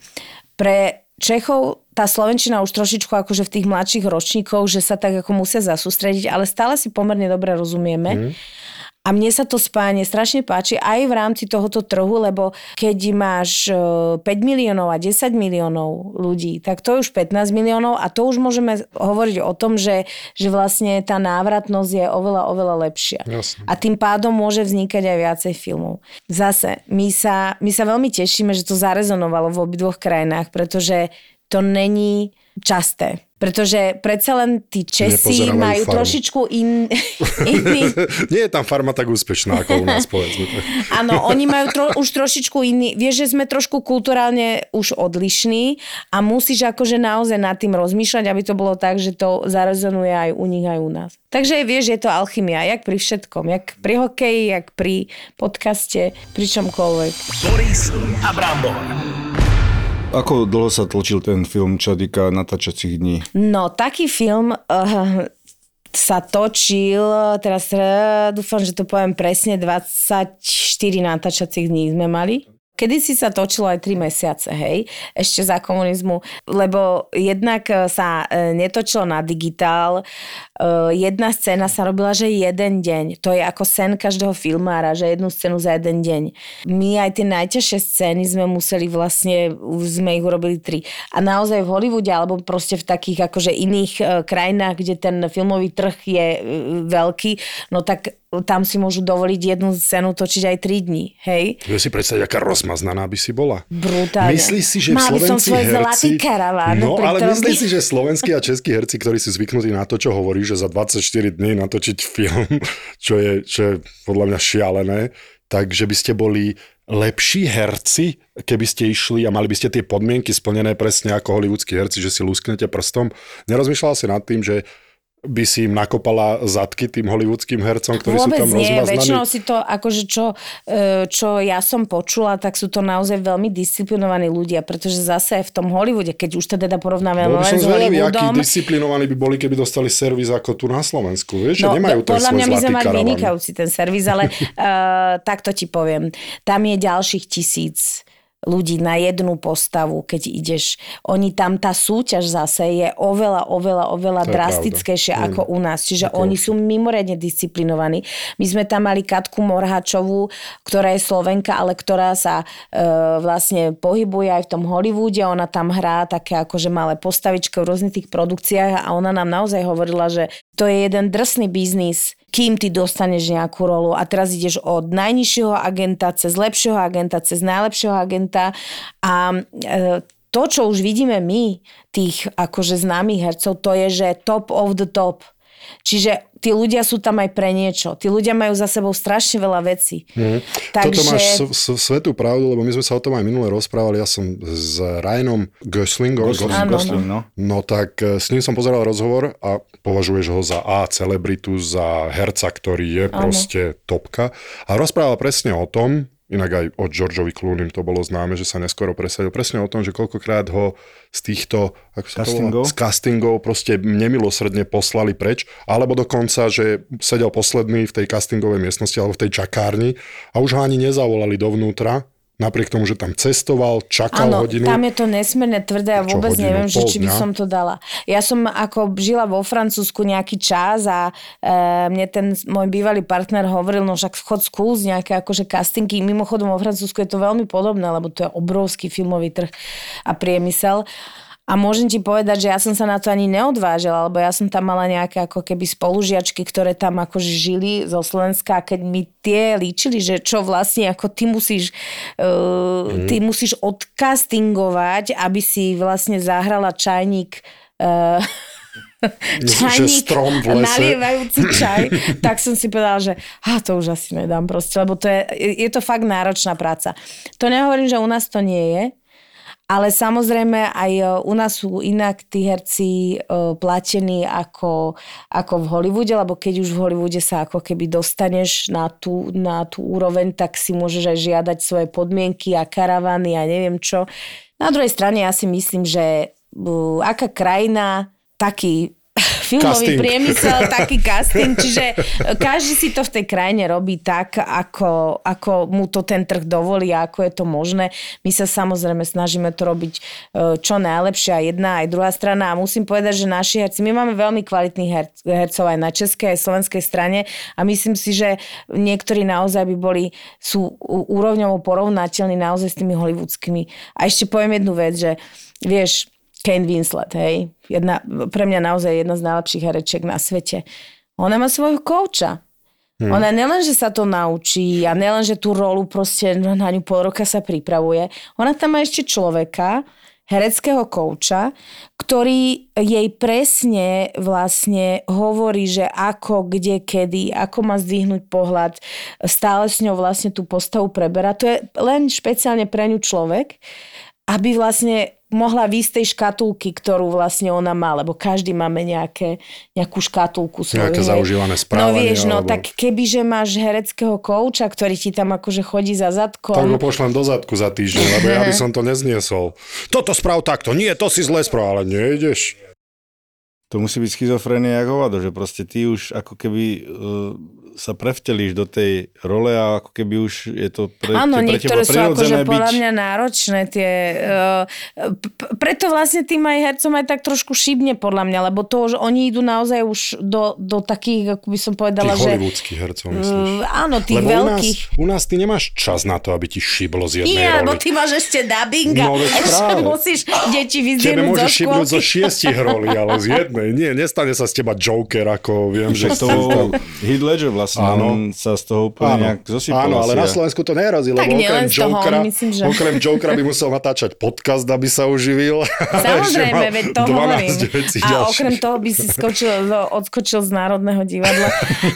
Pre Čechov tá Slovenčina už trošičku akože v tých mladších ročníkoch, že sa tak ako musia zasústrediť, ale stále si pomerne dobre rozumieme. Mm. A mne sa to spájanie strašne páči aj v rámci tohoto trhu, lebo keď máš e, 5 miliónov a 10 miliónov ľudí, tak to je už 15 miliónov a to už môžeme hovoriť o tom, že, že vlastne tá návratnosť je oveľa, oveľa lepšia. Jasne. A tým pádom môže vznikať aj viacej filmov. Zase, my sa, my sa veľmi tešíme, že to zarezonovalo v obidvoch krajinách, pretože to není časté. Pretože predsa len tí Česi majú farmu. trošičku in, (laughs) iný... Nie je tam farma tak úspešná, ako u nás, povedzme. Áno, oni majú tro, už trošičku iný... Vieš, že sme trošku kulturálne už odlišní a musíš akože naozaj nad tým rozmýšľať, aby to bolo tak, že to zarezonuje aj u nich, aj u nás. Takže vieš, je to alchymia, jak pri všetkom. Jak pri hokeji, jak pri podcaste, pri čomkoľvek. Boris a Brambor. Ako dlho sa tlčil ten film, čo týka natáčacích dní? No, taký film uh, sa točil, teraz uh, dúfam, že to poviem presne, 24 natáčacích dní sme mali. Kedy si sa točilo aj 3 mesiace, hej, ešte za komunizmu, lebo jednak eh, sa eh, netočilo na digitál, eh, jedna scéna sa robila, že jeden deň. To je ako sen každého filmára, že jednu scénu za jeden deň. My aj tie najťažšie scény sme museli vlastne, sme ich urobili tri. A naozaj v Hollywoode, alebo proste v takých akože iných eh, krajinách, kde ten filmový trh je eh, veľký, no tak tam si môžu dovoliť jednu scénu točiť aj 3 dní, hej? Vieš si predstaviť, aká rozmaznaná by si bola? Brutálne. Myslíš si, že Mal by som svoj herci... zlatý karaván. No, ale ktorom myslíš si, že slovenskí a českí herci, ktorí sú zvyknutí na to, čo hovorí, že za 24 dní natočiť film, (laughs) čo je, čo je podľa mňa šialené, takže by ste boli lepší herci, keby ste išli a mali by ste tie podmienky splnené presne ako hollywoodskí herci, že si lusknete prstom. Nerozmýšľal si nad tým, že by si im nakopala zadky tým hollywoodským hercom, ktorí Vôbec sú tam nie, rozmaznaní? väčšinou si to, akože čo, e, čo ja som počula, tak sú to naozaj veľmi disciplinovaní ľudia, pretože zase v tom Hollywoode, keď už to teda porovnáme len s zvedavý, akí Hollywoodom, disciplinovaní by boli, keby dostali servis ako tu na Slovensku. Vieš, že No, nemajú ten podľa mňa my sme mali vynikajúci ten servis, ale uh, (laughs) takto ti poviem. Tam je ďalších tisíc ľudí na jednu postavu, keď ideš. Oni tam, tá súťaž zase je oveľa, oveľa, oveľa To drastickejšia ako u nás. Čiže oni sú mimoriadne disciplinovaní. My sme tam mali Katku Morhačovú, ktorá je Slovenka, ale ktorá sa e, vlastne pohybuje aj v tom Hollywoode. Ona tam hrá také akože malé postavičky v rôznych tých produkciách a ona nám naozaj hovorila, že to je jeden drsný biznis, kým ty dostaneš nejakú rolu a teraz ideš od najnižšieho agenta cez lepšieho agenta, cez najlepšieho agenta a e, to, čo už vidíme my, tých akože známych hercov, to je, že top of the top. Čiže tí ľudia sú tam aj pre niečo. Tí ľudia majú za sebou strašne veľa vecí. Mhm. Takže... Toto máš s- s- svetú pravdu, lebo my sme sa o tom aj minule rozprávali. Ja som s Ryanom Goslingom. Gosling, Gosling, no. No tak e, s ním som pozeral rozhovor a považuješ ho za A, celebritu, za herca, ktorý je proste topka. A rozprával presne o tom, inak aj o Georgeovi Cloonym to bolo známe, že sa neskoro presadil, presne o tom, že koľkokrát ho z týchto ako sa to volá? Castingov? z castingov proste nemilosrdne poslali preč, alebo dokonca, že sedel posledný v tej castingovej miestnosti alebo v tej čakárni a už ho ani nezavolali dovnútra, napriek tomu, že tam cestoval, čakal Áno, hodinu. tam je to nesmierne tvrdé a vôbec hodinu, neviem, že či by dňa? som to dala. Ja som ako žila vo Francúzsku nejaký čas a e, mne ten môj bývalý partner hovoril, no však chod skús nejaké akože castingy. Mimochodom vo Francúzsku je to veľmi podobné, lebo to je obrovský filmový trh a priemysel. A môžem ti povedať, že ja som sa na to ani neodvážila, lebo ja som tam mala nejaké ako keby spolužiačky, ktoré tam akože žili zo Slovenska a keď mi tie líčili, že čo vlastne ako ty musíš, uh, mm. ty musíš odcastingovať, aby si vlastne zahrala čajník uh, Že strom v lese. nalievajúci (clears throat) čaj, tak som si povedala, že a to už asi nedám proste, lebo to je, je to fakt náročná práca. To nehovorím, že u nás to nie je, ale samozrejme aj e, u nás sú inak tí herci e, platení ako, ako v Hollywoode, lebo keď už v Hollywoode sa ako keby dostaneš na tú, na tú úroveň, tak si môžeš aj žiadať svoje podmienky a karavany a neviem čo. Na druhej strane ja si myslím, že uh, aká krajina, taký filmový Casting. priemysel, (laughs) taký casting, čiže každý si to v tej krajine robí tak, ako, ako mu to ten trh dovolí a ako je to možné. My sa samozrejme snažíme to robiť e, čo najlepšie aj jedna aj druhá strana a musím povedať, že naši herci, my máme veľmi kvalitných her, hercov aj na českej aj slovenskej strane a myslím si, že niektorí naozaj by boli, sú úrovňovo porovnateľní naozaj s tými hollywoodskými. A ešte poviem jednu vec, že vieš, Kane Winslet, hej, jedna, pre mňa naozaj jedna z najlepších herečiek na svete. Ona má svojho kouča. Hmm. Ona nelen, že sa to naučí a nelen, že tú rolu proste na ňu pol roka sa pripravuje, ona tam má ešte človeka, hereckého kouča, ktorý jej presne vlastne hovorí, že ako, kde, kedy, ako má zdvihnúť pohľad, stále s ňou vlastne tú postavu preberá. To je len špeciálne pre ňu človek, aby vlastne mohla výjsť tej škatulky, ktorú vlastne ona má, lebo každý máme nejaké, nejakú škatulku svoju. Nejaké hej. zaužívané No správanie, vieš, no alebo- tak kebyže máš hereckého kouča, ktorý ti tam akože chodí za zadkom. Tak ho pošlem do zadku za týždeň, lebo ja by som to nezniesol. Toto sprav takto, nie, to si zle sprav, ale nejdeš. To musí byť schizofrenia jak hovado, že proste ty už ako keby uh, sa prevtelíš do tej role a ako keby už je to pre, Áno, pre teba niektoré sú akože prirodzené podľa byť. mňa náročné tie... Uh, preto vlastne tým aj hercom aj tak trošku šibne podľa mňa, lebo to, že oni idú naozaj už do, do takých, ako by som povedala, Tých že... hollywoodských hercov, myslíš? Uh, áno, tých Lebo u nás, veľkých. u nás ty nemáš čas na to, aby ti šiblo z jednej Nie, lebo roli. ty máš ešte dubbing a No, ešte musíš deti vyzdvihnúť zo môžeš šibnúť zo škôlky. šiestich rolí, ale z jednej. Nie, nestane sa z teba Joker, ako viem, že to. Heath Ledger vlastne Áno. on sa z toho úplne nejak zosypal. áno, ale na Slovensku to nehrozí, Tak lebo nielen okrem toho, Jokera, myslím, že- okrem Jokera by musel natáčať podcast, aby sa uživil. (laughs) Samozrejme, veď to 12 hovorím. A ďalších. okrem toho by si skočil, odskočil z Národného divadla.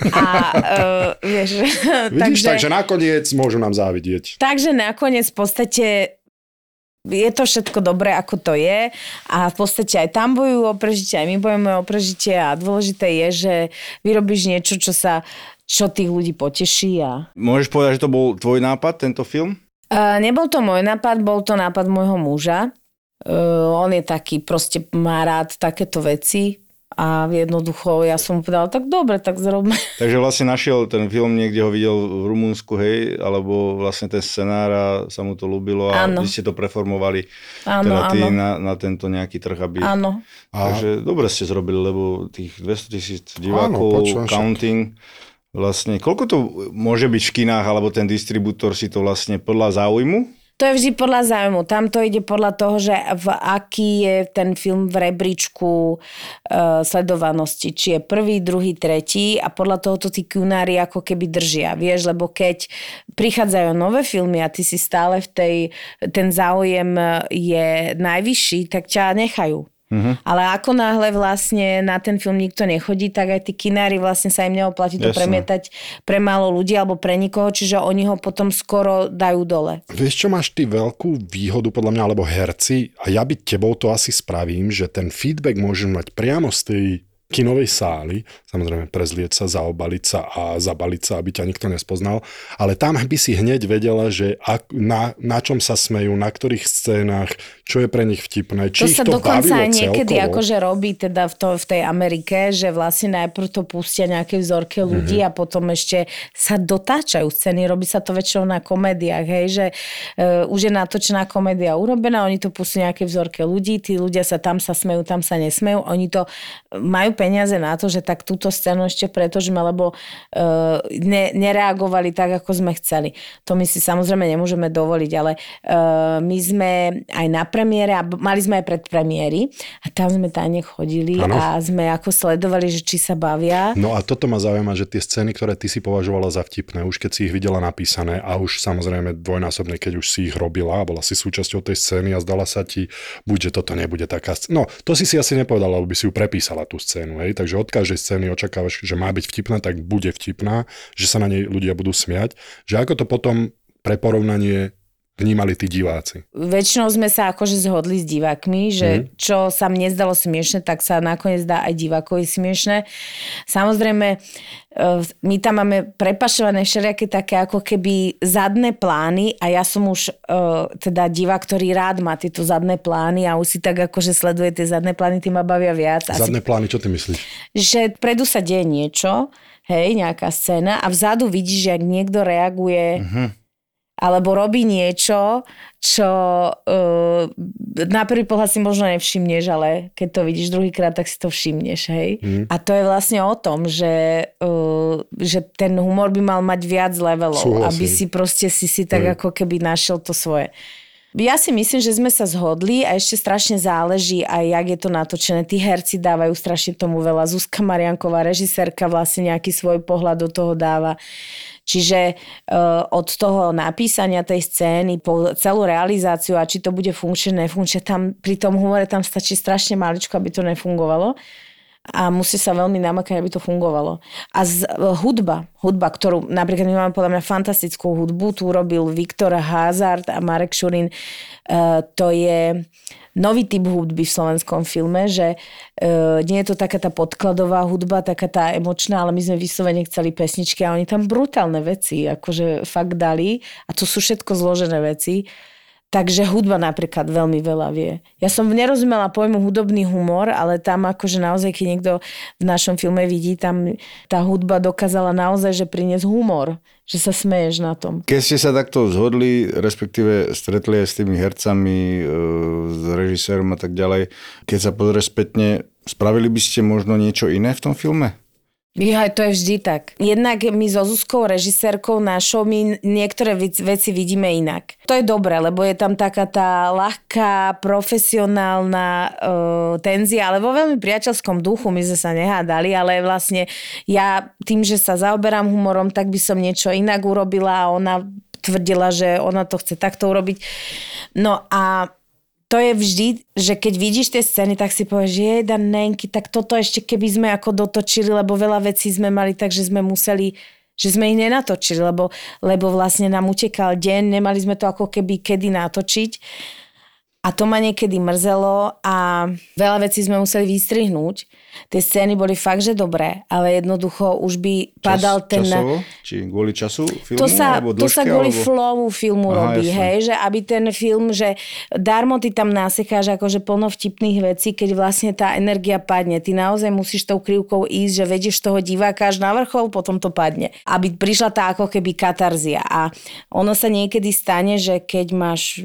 A uh, vieš, (laughs) Vidíš, takže... takže, nakoniec môžu nám závidieť. takže nakoniec v podstate je to všetko dobré, ako to je a v podstate aj tam bojujú o prežitie, aj my bojujeme o prežitie a dôležité je, že vyrobíš niečo, čo sa čo tých ľudí poteší a Môžeš povedať, že to bol tvoj nápad, tento film? Uh, nebol to môj nápad, bol to nápad môjho muža. Uh, on je taký, proste má rád takéto veci a jednoducho ja som mu povedala, tak dobre, tak zrobme. (laughs) Takže vlastne našiel ten film, niekde ho videl v Rumunsku, hej, alebo vlastne ten scenár a sa mu to ľúbilo a Áno. vy ste to preformovali Áno, teda ty áno. na, na tento nejaký trh, aby... Áno. Takže dobre ste zrobili, lebo tých 200 tisíc Áno, divákov, počujem však. Vlastne, koľko to môže byť v kinách, alebo ten distribútor si to vlastne podľa záujmu? To je vždy podľa záujmu. Tam to ide podľa toho, že v aký je ten film v rebríčku uh, sledovanosti. Či je prvý, druhý, tretí a podľa toho to tí kunári ako keby držia. Vieš, lebo keď prichádzajú nové filmy a ty si stále v tej, ten záujem je najvyšší, tak ťa nechajú. Uh-huh. Ale ako náhle vlastne na ten film nikto nechodí, tak aj tí kinári vlastne sa im neoplatí to Jasné. premietať pre málo ľudí alebo pre nikoho, čiže oni ho potom skoro dajú dole. Vieš, čo máš ty veľkú výhodu podľa mňa, alebo herci, a ja by tebou to asi spravím, že ten feedback môžeš mať priamo z tej kinovej sály, samozrejme prezlieť sa, zaobaliť sa a zabaliť sa, aby ťa nikto nespoznal, ale tam by si hneď vedela, že ak, na, na čom sa smejú, na ktorých scénach, čo je pre nich vtipné, či To ich sa to dokonca aj niekedy celkovo. akože robí teda v, to, v tej Amerike, že vlastne najprv to pustia nejaké vzorke ľudí Mhm. mm-hmm. a potom ešte sa dotáčajú scény. Robí sa to väčšinou na komédiách, hej, že uh, už je natočená komédia urobená, oni to pustia nejaké vzorke ľudí, tí ľudia sa tam sa smejú, tam sa nesmejú, oni to majú peniaze na to, že tak túto scénu ešte pretožíme, lebo uh, ne, nereagovali tak, ako sme chceli. To my si samozrejme nemôžeme dovoliť, ale uh, my sme aj na premiére a mali sme aj predpremiéry a tam sme tajne chodili Áno. a sme ako sledovali, že či sa bavia. No a toto ma zaujíma, že tie scény, ktoré ty si považovala za vtipné, už keď si ich videla napísané a už samozrejme dvojnásobne, keď už si ich robila, bola si súčasťou tej scény a zdala sa ti, buď, že toto nebude taká scéna. No, to si si asi nepovedala, lebo by si ju prepísala tú scénu, hej? takže od každej scény očakávaš, že má byť vtipná, tak bude vtipná, že sa na nej ľudia budú smiať, že ako to potom pre porovnanie vnímali tí diváci. Väčšinou sme sa akože zhodli s divákmi, že mm. čo sa mne zdalo smiešne, tak sa nakoniec dá aj divákovi smiešne. Samozrejme, eh, my tam máme prepašované všelijaké také ako keby zadné plány a ja som už eh, teda divák, ktorý rád má tieto zadné plány a už si tak akože sleduje tie zadné plány, tým ma bavia viac. Zadné plány, čo ty myslíš? že predu sa deje niečo, hej, nejaká scéna a vzadu vidíš, jak niekto reaguje uh-huh. Alebo robí niečo, čo uh, na prvý pohľad si možno nevšimneš, ale keď to vidíš druhýkrát, tak si to všimneš, hej. Uh-huh. A to je vlastne o tom, že, uh, že ten humor by mal mať viac levelov, Súhlasím. aby si proste si si tak Hej. ako keby našiel to svoje. Ja si myslím, že sme sa zhodli a ešte strašne záleží aj, jak je to natočené. Tí herci dávajú strašne tomu veľa. Zuzka Marianková, režisérka vlastne nejaký svoj pohľad do toho dáva. Čiže uh, od toho napísania tej scény po celú realizáciu a či to bude funkčné, nefunkčné, tam pri tom humore tam stačí strašne maličko, aby to nefungovalo a musí sa veľmi namakať, aby to fungovalo. A z, hudba, hudba, ktorú napríklad my máme podľa mňa fantastickú hudbu, tu robil Viktor Hazard a Marek Šurin, uh, to je nový typ hudby v slovenskom filme, že uh, nie je to taká tá podkladová hudba, taká tá emočná, ale my sme vyslovene chceli pesničky a oni tam brutálne veci akože fakt dali a to sú všetko zložené veci. Takže hudba napríklad veľmi veľa vie. Ja som nerozumela pojmu hudobný humor, ale tam akože naozaj, keď niekto v našom filme vidí, tam tá hudba dokázala naozaj, že priniesť humor, že sa smeješ na tom. Keď ste sa takto zhodli, respektíve stretli aj s tými hercami, e, s režisérom a tak ďalej, keď sa pozrie spätne, spravili by ste možno niečo iné v tom filme? Ja, to je vždy tak. Jednak my so Zuzkou, režisérkou našou, my niektoré veci vidíme inak. To je dobré, lebo je tam taká tá ľahká, profesionálna uh, tenzia, ale vo veľmi priateľskom duchu my sme sa nehádali, ale vlastne ja tým, že sa zaoberám humorom, tak by som niečo inak urobila a ona tvrdila, že ona to chce takto urobiť. No a to je vždy, že keď vidíš tie scény, tak si povieš, že jej Nenky, tak toto ešte keby sme ako dotočili, lebo veľa vecí sme mali, takže sme museli že sme ich nenatočili, lebo, lebo vlastne nám utekal deň, nemali sme to ako keby kedy natočiť. A to ma niekedy mrzelo a veľa vecí sme museli vystrihnúť tie scény boli fakt, že dobré, ale jednoducho už by padal Čas, ten... Časovo? Či kvôli času filmu? To sa, alebo to sa kvôli alebo... flowu filmu Aha, robí, jasne. hej, že aby ten film, že darmo ty tam nasekáš akože plno vtipných vecí, keď vlastne tá energia padne. Ty naozaj musíš tou krivkou ísť, že vedieš toho diváka až na vrchol, potom to padne. Aby prišla tá ako keby katarzia. A ono sa niekedy stane, že keď máš,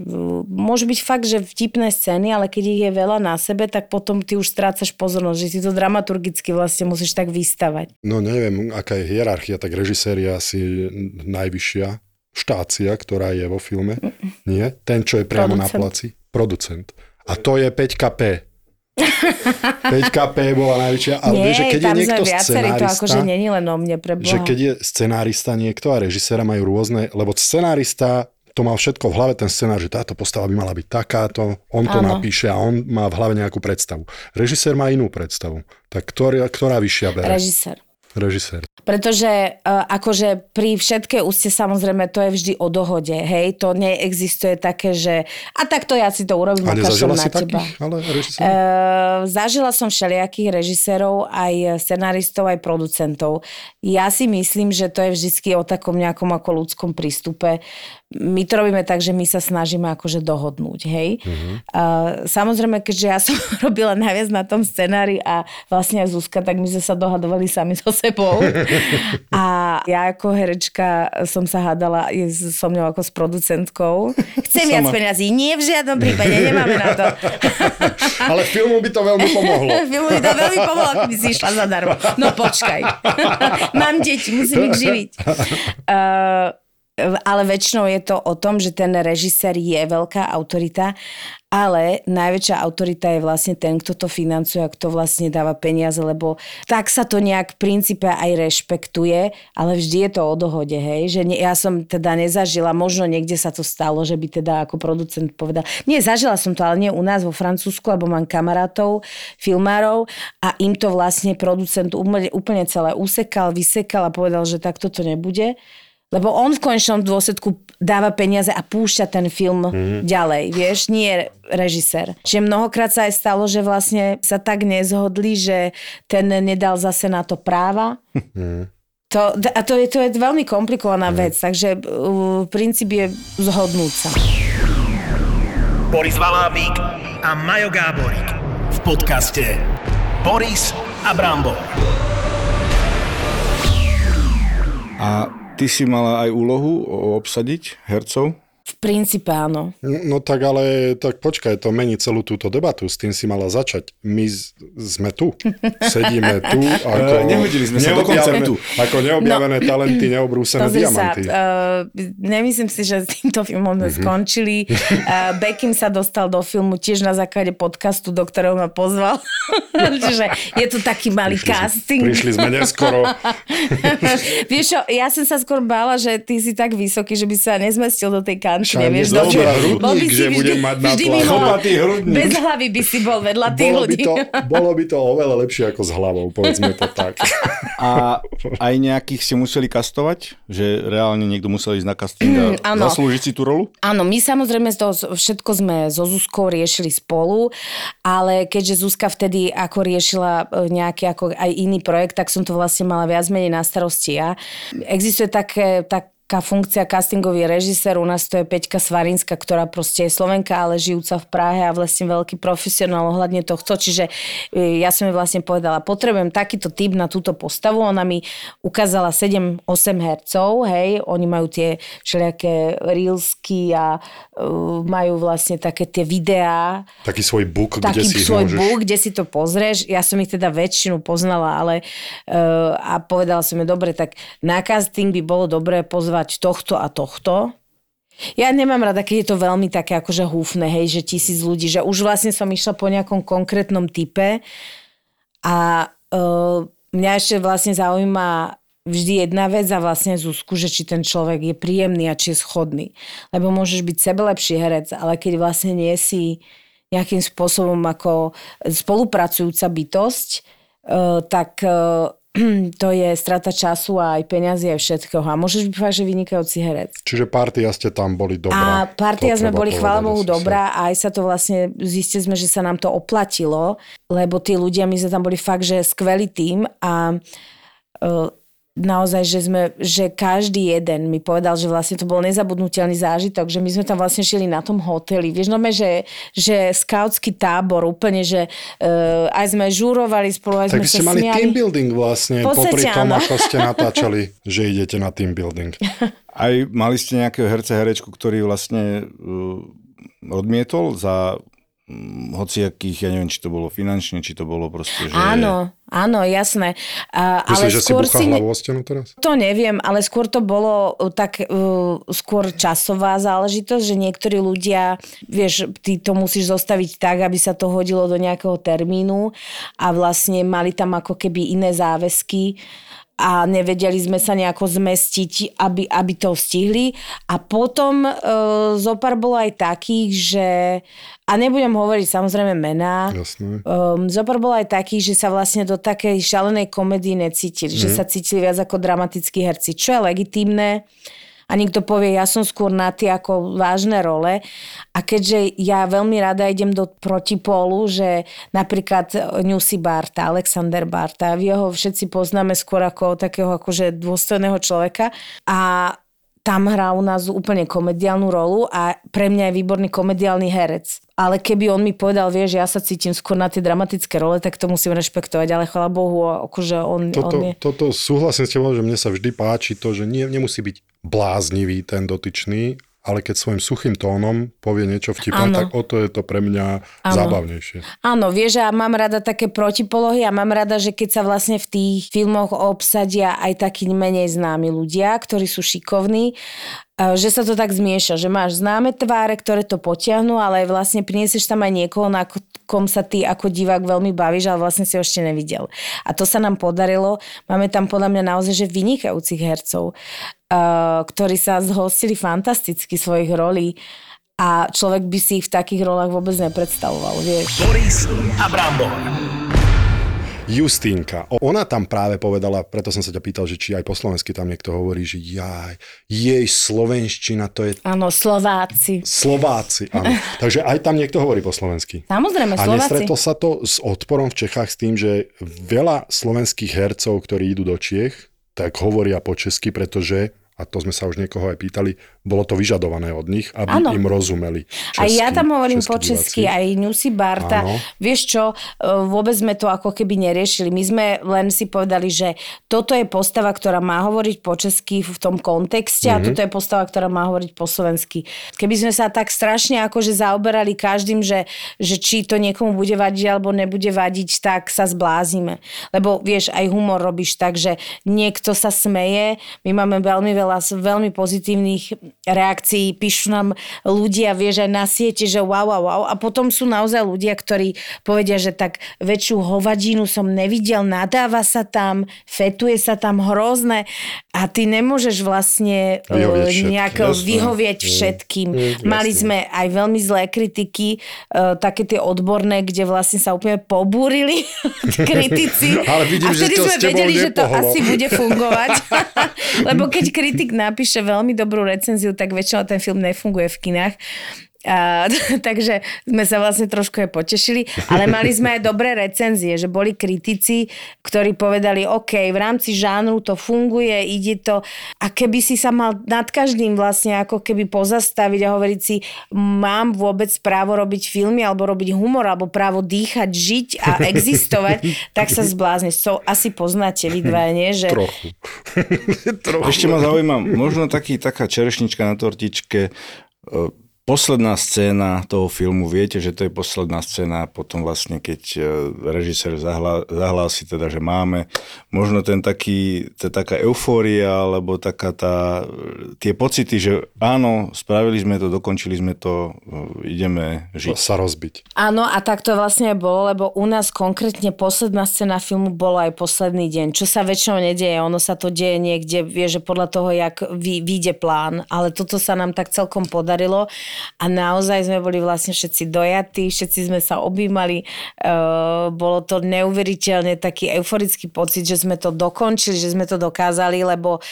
môže byť fakt, že vtipné scény, ale keď ich je veľa na sebe, tak potom ty už strácaš pozornosť, že si to dramaturgicky vlastne musíš tak vystavať. No neviem, aká je hierarchia, tak režisér je asi najvyššia štácia, ktorá je vo filme. Nie? Ten, čo je priamo Producent. na placi. Producent. A to je 5KP. 5KP (laughs) bola najväčšia, ale Nie, vieš, že keď je niekto scenárista, to akože není len o mne, pre že keď je scenárista niekto a režiséra majú rôzne, lebo scenárista to mal všetko v hlave, ten scenár, že táto postava by mala byť takáto, on to ano. napíše a on má v hlave nejakú predstavu. Režisér má inú predstavu. Tak ktorá, ktorá vyššia bere? Režisér. Režisér. Pretože uh, akože pri všetkej úste samozrejme to je vždy o dohode, hej, to neexistuje také, že a takto ja si to urobím a nezažila na teba. Takých, ale uh, zažila som všelijakých režisérov, aj scenaristov, aj producentov. Ja si myslím, že to je vždy o takom nejakom ako ľudskom prístupe my to robíme tak, že my sa snažíme akože dohodnúť, hej. Uh-huh. Uh, samozrejme, keďže ja (laughs) som robila najviac na tom scenári a vlastne aj Zuzka, tak my sme sa dohadovali sami so sebou. (laughs) a ja ako herečka som sa hádala so mňou ako s producentkou. Chcem Sama. viac peňazí. Nie, v žiadnom prípade, nemáme na to. (laughs) Ale filmu by to veľmi pomohlo. filmu by to veľmi pomohlo, keby si išla zadarmo. No počkaj. Mám deti, musím ich živiť. Uh, ale väčšinou je to o tom, že ten režisér je veľká autorita, ale najväčšia autorita je vlastne ten, kto to financuje a kto vlastne dáva peniaze, lebo tak sa to nejak v princípe aj rešpektuje, ale vždy je to o dohode, hej, že ne, ja som teda nezažila, možno niekde sa to stalo, že by teda ako producent povedal, nie, zažila som to, ale nie u nás vo Francúzsku, lebo mám kamarátov, filmárov a im to vlastne producent úplne, úplne celé usekal, vysekal a povedal, že tak toto nebude lebo on v konečnom dôsledku dáva peniaze a púšťa ten film mm. ďalej, vieš, nie režisér. Čiže mnohokrát sa aj stalo, že vlastne sa tak nezhodli, že ten nedal zase na to práva. Mm. To, a to je, to je veľmi komplikovaná mm. vec, takže uh, princíp je zhodnúť sa. Boris Valábík a Majo Gáborík v podcaste Boris a Brambor. A Ty si mala aj úlohu obsadiť hercov? Princípe áno. No tak ale, tak počkaj, to mení celú túto debatu, s tým si mala začať. My z, sme tu, sedíme tu. (laughs) Ako Nehodili sme sa do konceptu. Ako neobjavené no, talenty, neobrúsené diamanty. Sa, uh, nemyslím si, že s týmto filmom sme mm-hmm. skončili. Uh, Beckham sa dostal do filmu tiež na základe podcastu, do ktorého ma pozval. (laughs) Čiže je tu taký malý prišli casting. Sme, prišli sme neskoro. (laughs) Vieš čo, ja som sa skôr bála, že ty si tak vysoký, že by sa nezmestil do tej šanci, nevieš do čo. Hrudník, že vždy, budem mať na chlopatý hrudník. Bez hlavy by si bol vedľa tých bolo ľudí. By to, (laughs) bolo by to oveľa lepšie ako s hlavou, povedzme to tak. A aj nejakých ste museli kastovať? Že reálne niekto musel ísť na casting a mm, zaslúžiť si tú rolu? Áno, my samozrejme to všetko sme so Zuzkou riešili spolu, ale keďže Zuzka vtedy ako riešila e, nejaký ako aj iný projekt, tak som to vlastne mala viac menej na starosti ja. Existuje také, tak, taká funkcia castingový režisér, u nás to je Peťka Svarinská, ktorá proste je Slovenka, ale žijúca v Prahe a vlastne veľký profesionál ohľadne tohto, čiže e, ja som jej vlastne povedala, potrebujem takýto typ na túto postavu, ona mi ukázala 7-8 hercov, hej, oni majú tie všelijaké reelsky a uh, majú vlastne také tie videá, Taký svoj book, kde taký si ich svoj môžeš... book, kde si to pozrieš. Ja som ich teda väčšinu poznala, ale uh, a povedala som mi, dobre, tak na casting by bolo dobré pozvať tohto a tohto. Ja nemám rada, keď je to veľmi také akože húfne, hej, že tisíc ľudí, že už vlastne som išla po nejakom konkrétnom type a uh, mňa ešte vlastne zaujíma vždy jedna vec a vlastne Zuzku, že či ten človek je príjemný a či je schodný. Lebo môžeš byť sebe lepší herec, ale keď vlastne nie si nejakým spôsobom ako spolupracujúca bytosť, uh, tak uh, (clears throat) to je strata času a aj peňazí aj všetkého. A môžeš byť fakt, že vynikajúci herec. Čiže partia ste tam boli dobrá. A partia sme boli, chvála Bohu, dobrá a aj sa to vlastne, zistili sme, že sa nám to oplatilo, lebo tí ľudia, my sme tam boli fakt, že skvelý tým a uh, naozaj, že sme, že každý jeden mi povedal, že vlastne to bol nezabudnutelný zážitok, že my sme tam vlastne žili na tom hoteli. Vieš, no že, že skautský tábor úplne, že uh, aj sme žúrovali spolu, aj Tak sme ste mali smiali. team building vlastne, podstate popri tom, áno. ako ste (laughs) natáčali, že idete na team building. (laughs) Aj mali ste nejakého herca, herečku, ktorý vlastne uh, odmietol za hociakých, ja neviem, či to bolo finančne, či to bolo proste, že... Áno, áno, jasné. A, Myslíš, ale že si skôr si... ne- hlavu o stenu teraz? To neviem, ale skôr to bolo uh, tak uh, skôr časová záležitosť, že niektorí ľudia, vieš, ty to musíš zostaviť tak, aby sa to hodilo do nejakého termínu a vlastne mali tam ako keby iné záväzky a nevedeli sme sa nejako zmestiť, aby, aby to stihli. A potom e, zopár bolo aj takých, že, a nebudem hovoriť samozrejme mená, Jasné. Um, zopár bol aj taký, že sa vlastne do takej šalenej komedii necítili, mm. že sa cítili viac ako dramatickí herci, čo je legitímne. A niekto povie, ja som skôr na tie ako vážne role. A keďže ja veľmi rada idem do protipólu, že napríklad Newsy Barta, Alexander Barta, vy ho všetci poznáme skôr ako takého akože dôstojného človeka. A tam hrá u nás úplne komediálnu rolu a pre mňa je výborný komediálny herec. Ale keby on mi povedal, vieš, ja sa cítim skôr na tie dramatické role, tak to musím rešpektovať, ale chvala Bohu, akože on, Toto, on je... toto súhlasím s tebou, že mne sa vždy páči to, že nie, nemusí byť bláznivý ten dotyčný, ale keď svojim suchým tónom povie niečo vtipné, tak o to je to pre mňa zábavnejšie. Áno, vieš, a mám rada také protipolohy a mám rada, že keď sa vlastne v tých filmoch obsadia aj takí menej známi ľudia, ktorí sú šikovní, že sa to tak zmieša, že máš známe tváre, ktoré to potiahnu, ale vlastne priniesieš tam aj niekoho, na kom sa ty ako divák veľmi bavíš, ale vlastne si ho ešte nevidel. A to sa nám podarilo. Máme tam podľa mňa naozaj že vynikajúcich hercov, ktorí sa zhostili fantasticky svojich rolí a človek by si ich v takých rolách vôbec nepredstavoval, vieš. Boris a Brambor. Justínka, ona tam práve povedala, preto som sa ťa pýtal, že či aj po slovensky tam niekto hovorí, že jaj, jej slovenština, to je Áno, Slováci. Slováci, áno. (laughs) Takže aj tam niekto hovorí po slovensky. Samozrejme, A Slováci. nestretol sa to s odporom v Čechách s tým, že veľa slovenských hercov, ktorí idú do Čiech, tak hovoria po česky, pretože, a to sme sa už niekoho aj pýtali, bolo to vyžadované od nich, aby Áno. im rozumeli. Aj ja česky, tam hovorím po česky, diváci. aj Newsy Barta. Áno. Vieš čo, e, vôbec sme to ako keby neriešili. My sme len si povedali, že toto je postava, ktorá má hovoriť po česky v tom kontexte Mhm. a toto je postava, ktorá má hovoriť po slovensky. Keby sme sa tak strašne akože zaoberali každým, že, že či to niekomu bude vadiť alebo nebude vadiť, tak sa zblázime. Lebo vieš, aj humor robíš tak, že niekto sa smeje, my máme veľmi veľa s- veľmi pozitívnych reakcií, píšu nám ľudia, vieš, aj na siete, že wow, wow, wow. A potom sú naozaj ľudia, ktorí povedia, že tak väčšiu hovadinu som nevidel, nadáva sa tam, fetuje sa tam hrozné a ty nemôžeš vlastne Vyhovieť eh, všetkým. nejak vyhovieť Mm. všetkým. Mm, Mali jasné. sme aj veľmi zlé kritiky, eh, také tie odborné, kde vlastne sa úplne pobúrili (laughs) kritici. (laughs) Ale vidím, a že vtedy to sme vedeli, že to asi bude fungovať. (laughs) Lebo keď kritik napíše veľmi dobrú recenziu, tak väčšinou ten film nefunguje v kinách. A, (laughs) takže sme sa vlastne trošku aj potešili, ale mali sme aj dobré recenzie, že boli kritici, ktorí povedali, OK, v rámci žánru to funguje, ide to a keby si sa mal nad každým vlastne ako keby pozastaviť a hovoriť si, mám vôbec právo robiť filmy alebo robiť humor alebo právo dýchať, žiť a (laughs) existovať, tak sa zblázneš. So, asi poznáte vy dva, nie? Že... Trochu. (laughs) Trochu. Ešte ma zaujíma, možno taký, taká čerešnička na tortičke, e, posledná scéna toho filmu, viete, že to je posledná scéna, potom vlastne keď e, režisér zahla, zahlási teda, že máme, možno ten taký, tá taká eufória, alebo taká tá, tie pocity, že áno, spravili sme to, dokončili sme to, e, ideme žiť. Sa rozbiť. Áno, a tak to vlastne bolo, lebo u nás konkrétne posledná scéna filmu bolo aj posledný deň, čo sa väčšinou nedieje, ono sa to deje niekde, vie, že podľa toho, jak vy, vyjde plán, ale toto sa nám tak celkom podarilo a naozaj sme boli vlastne všetci dojatí, všetci sme sa objímali, uh, bolo to neuveriteľne taký euforický pocit, že sme to dokončili, že sme to dokázali, lebo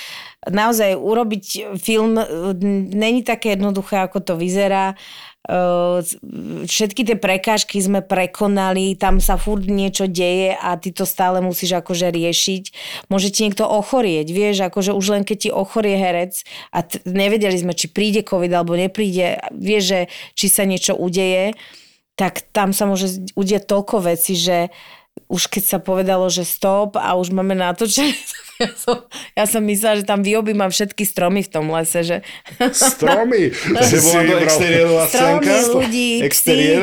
naozaj urobiť film e, není také jednoduché, ako to vyzerá všetky tie prekážky sme prekonali, tam sa furt niečo deje a ty to stále musíš akože riešiť. Môže ti niekto ochorieť, vieš, akože už len keď ti ochorie herec a t- nevedeli sme, či príde COVID alebo nepríde, vieš, že či sa niečo udeje, tak tam sa môže udieť toľko veci, že už keď sa povedalo, že stop a už máme natočené, (laughs) ja som, ja som myslela, že tam vyobím všetky stromy v tom lese, že... Stromy! (laughs) To bola to exteriérová Stromy, scénka? ľudí, Exteriér?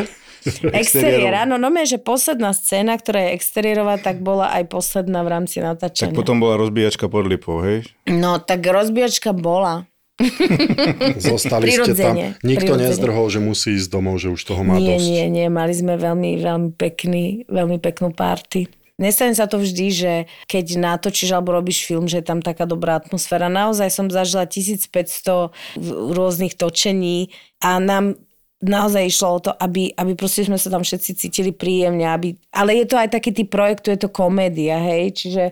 Exteriér, áno, no že posledná scéna, ktorá je exteriérová, tak bola aj posledná v rámci natáčania. Tak potom bola rozbíjačka pod lipou, hej? No, tak rozbíjačka bola. (laughs) Zostali ste tam. Nikto prirodzene. nezdrhol, že musí ísť domov, že už toho má nie, dosť. nie, nie, mali sme veľmi, veľmi pekný, veľmi peknú party. Nestane sa to vždy, že keď natočíš alebo robíš film, že je tam taká dobrá atmosféra. Naozaj som zažila 1500 rôznych točení a nám naozaj išlo o to, aby, aby proste sme sa tam všetci cítili príjemne. Aby, ale je to aj taký typ projektu, je to komédia, hej. Čiže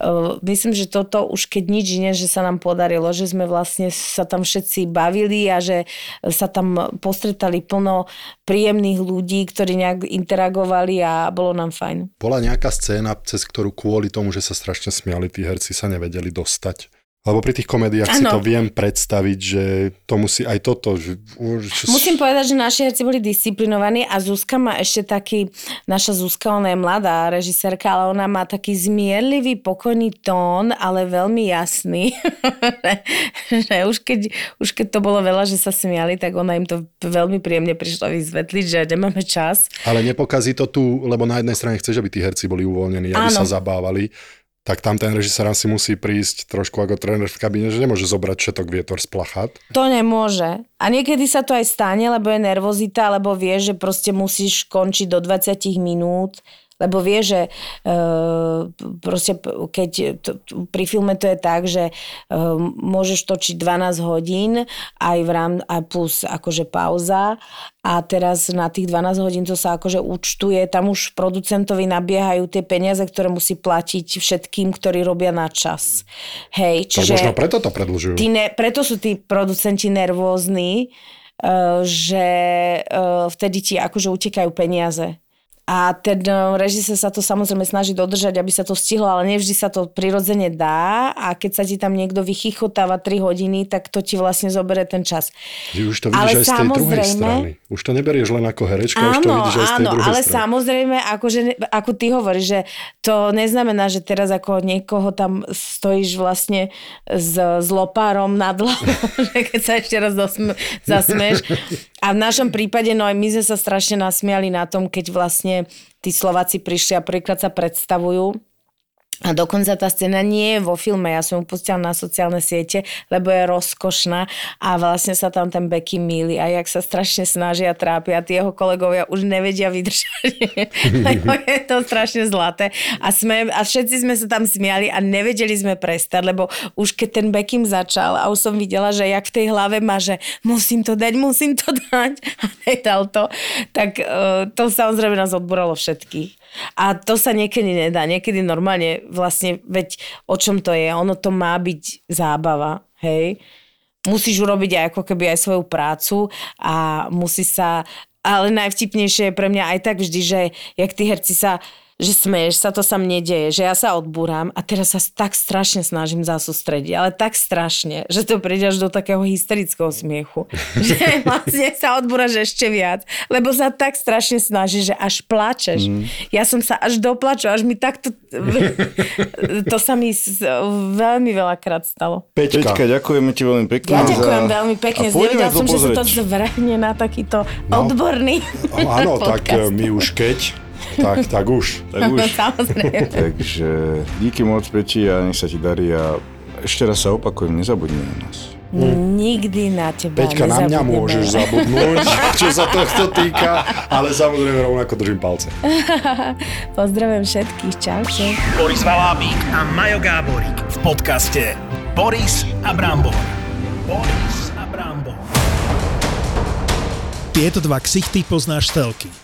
uh, myslím, že toto už keď nič iné, že sa nám podarilo, že sme vlastne sa tam všetci bavili a že sa tam postretali plno príjemných ľudí, ktorí nejak interagovali a bolo nám fajn. Bola nejaká scéna, cez ktorú kvôli tomu, že sa strašne smiali, tí herci sa nevedeli dostať. Lebo pri tých komédiách si Áno. to viem predstaviť, že to musí aj toto. Že, Musím povedať, že naši herci boli disciplinovaní a Zuzka má ešte taký, naša Zuzka, ona je mladá režisérka, ale ona má taký zmierlivý, pokojný tón, ale veľmi jasný. (laughs) že už keď, už keď to bolo veľa, že sa smiali, tak ona im to veľmi príjemne prišlo vysvetliť, že nemáme čas. Ale nepokazí to tu, lebo na jednej strane chceš, aby tí herci boli uvoľnení, aby Áno. sa zabávali, tak tam ten režisér si musí prísť trošku ako tréner v kabíne, že nemôže zobrať všetok vietor z plachat. To nemôže. A niekedy sa to aj stane, lebo je nervozita, lebo vie, že proste musíš končiť do 20 minút, lebo vie, že e, proste keď to, pri filme to je tak, že e, môžeš točiť 12 hodín aj v rám, a plus akože pauza a teraz na tých 12 hodín to sa akože účtuje, tam už producentovi nabiehajú tie peniaze, ktoré musí platiť všetkým, ktorí robia na čas. Hej, Tak čiže... možno preto to predlžujú. Tí ne, preto sú tí producenti nervózni, uh, že vtedy ti akože utekajú peniaze. A ten uh, režisér sa to samozrejme snaží dodržať, aby sa to stihlo, ale nevždy sa to prirodzene dá a keď sa ti tam niekto vychychotáva 3 hodiny, tak to ti vlastne zobere ten čas. Že už to vidíš Ale aj z tej druhej samozrejme- strany. Už to neberieš len ako herečka, už to Áno, vidíš aj z tej áno, druhej ale strany. samozrejme, akože, ako ty hovoríš, že to neznamená, že teraz ako niekoho tam stojíš vlastne s, s lopárom hlavou, (laughs) že keď sa ešte raz zasmeš. (laughs) A v našom prípade, no aj my sme sa strašne nasmiali na tom, keď vlastne tí Slováci prišli a prvýkrát sa predstavujú a dokonca tá scéna nie je vo filme, ja som ju pustila na sociálne siete, lebo je rozkošná a vlastne sa tam ten Becky míli a jak sa strašne snažia trápia, tí jeho kolegovia už nevedia vydržať. (laughs) lebo je to strašne zlaté. A, sme, a všetci sme sa tam smiali a nevedeli sme prestať, lebo už keď ten Beckim začal a už som videla, že jak v tej hlave má, že musím to dať, musím to dať (laughs) a nedal to, tak uh, to samozrejme nás odboralo všetkých. A to sa niekedy nedá. Niekedy normálne vlastne, veď o čom to je? Ono to má byť zábava, hej? musíš urobiť aj ako keby aj svoju prácu a musí sa ale najvtipnejšie je pre mňa aj tak vždy, že jak tí herci sa že smeješ sa, to sa mne deje, že ja sa odbúram a teraz sa tak strašne snažím zasústrediť, ale tak strašne, že to príde až do takého hysterického smiechu, (laughs) že vlastne sa odbúraš ešte viac, lebo sa tak strašne snažíš, že až plačeš. Mm. Ja som sa až doplaču, až mi takto... (laughs) to sa mi veľmi veľakrát stalo. Peťka, Peťka ďakujeme ti veľmi pekne. Ja ďakujem za... veľmi pekne. Nevedel som, pozrieť. že sa to zvrhne na takýto no. odborný Áno, tak (laughs) eh, my už keď tak, tak už. Tak už. (laughs) Samozrejme. Takže díky moc Peči a nech sa ti darí a ešte raz sa opakujem, nezabudni na nás. Nikdy na teba Peťka, na mňa môžeš zabudnúť, (laughs) čo sa tohto týka, ale samozrejme rovnako držím palce. (laughs) Pozdravujem všetkých, čaute. Boris Valábík a Majo Gáborík v podcaste Boris a Brambor. Boris a Brambor. Tieto dva ksichty poznáš telky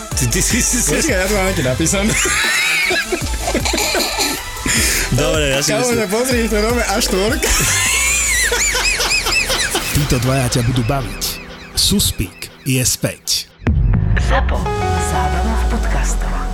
Ty, ty, ty, ty, ty. Počkaj, ja to mám nejaké napísané. Dobre, ja si myslím. pozri, to nové až tvorka. Títo dvaja ťa budú baviť. Suspik je späť. Zapo. Zábrná v podcastovách.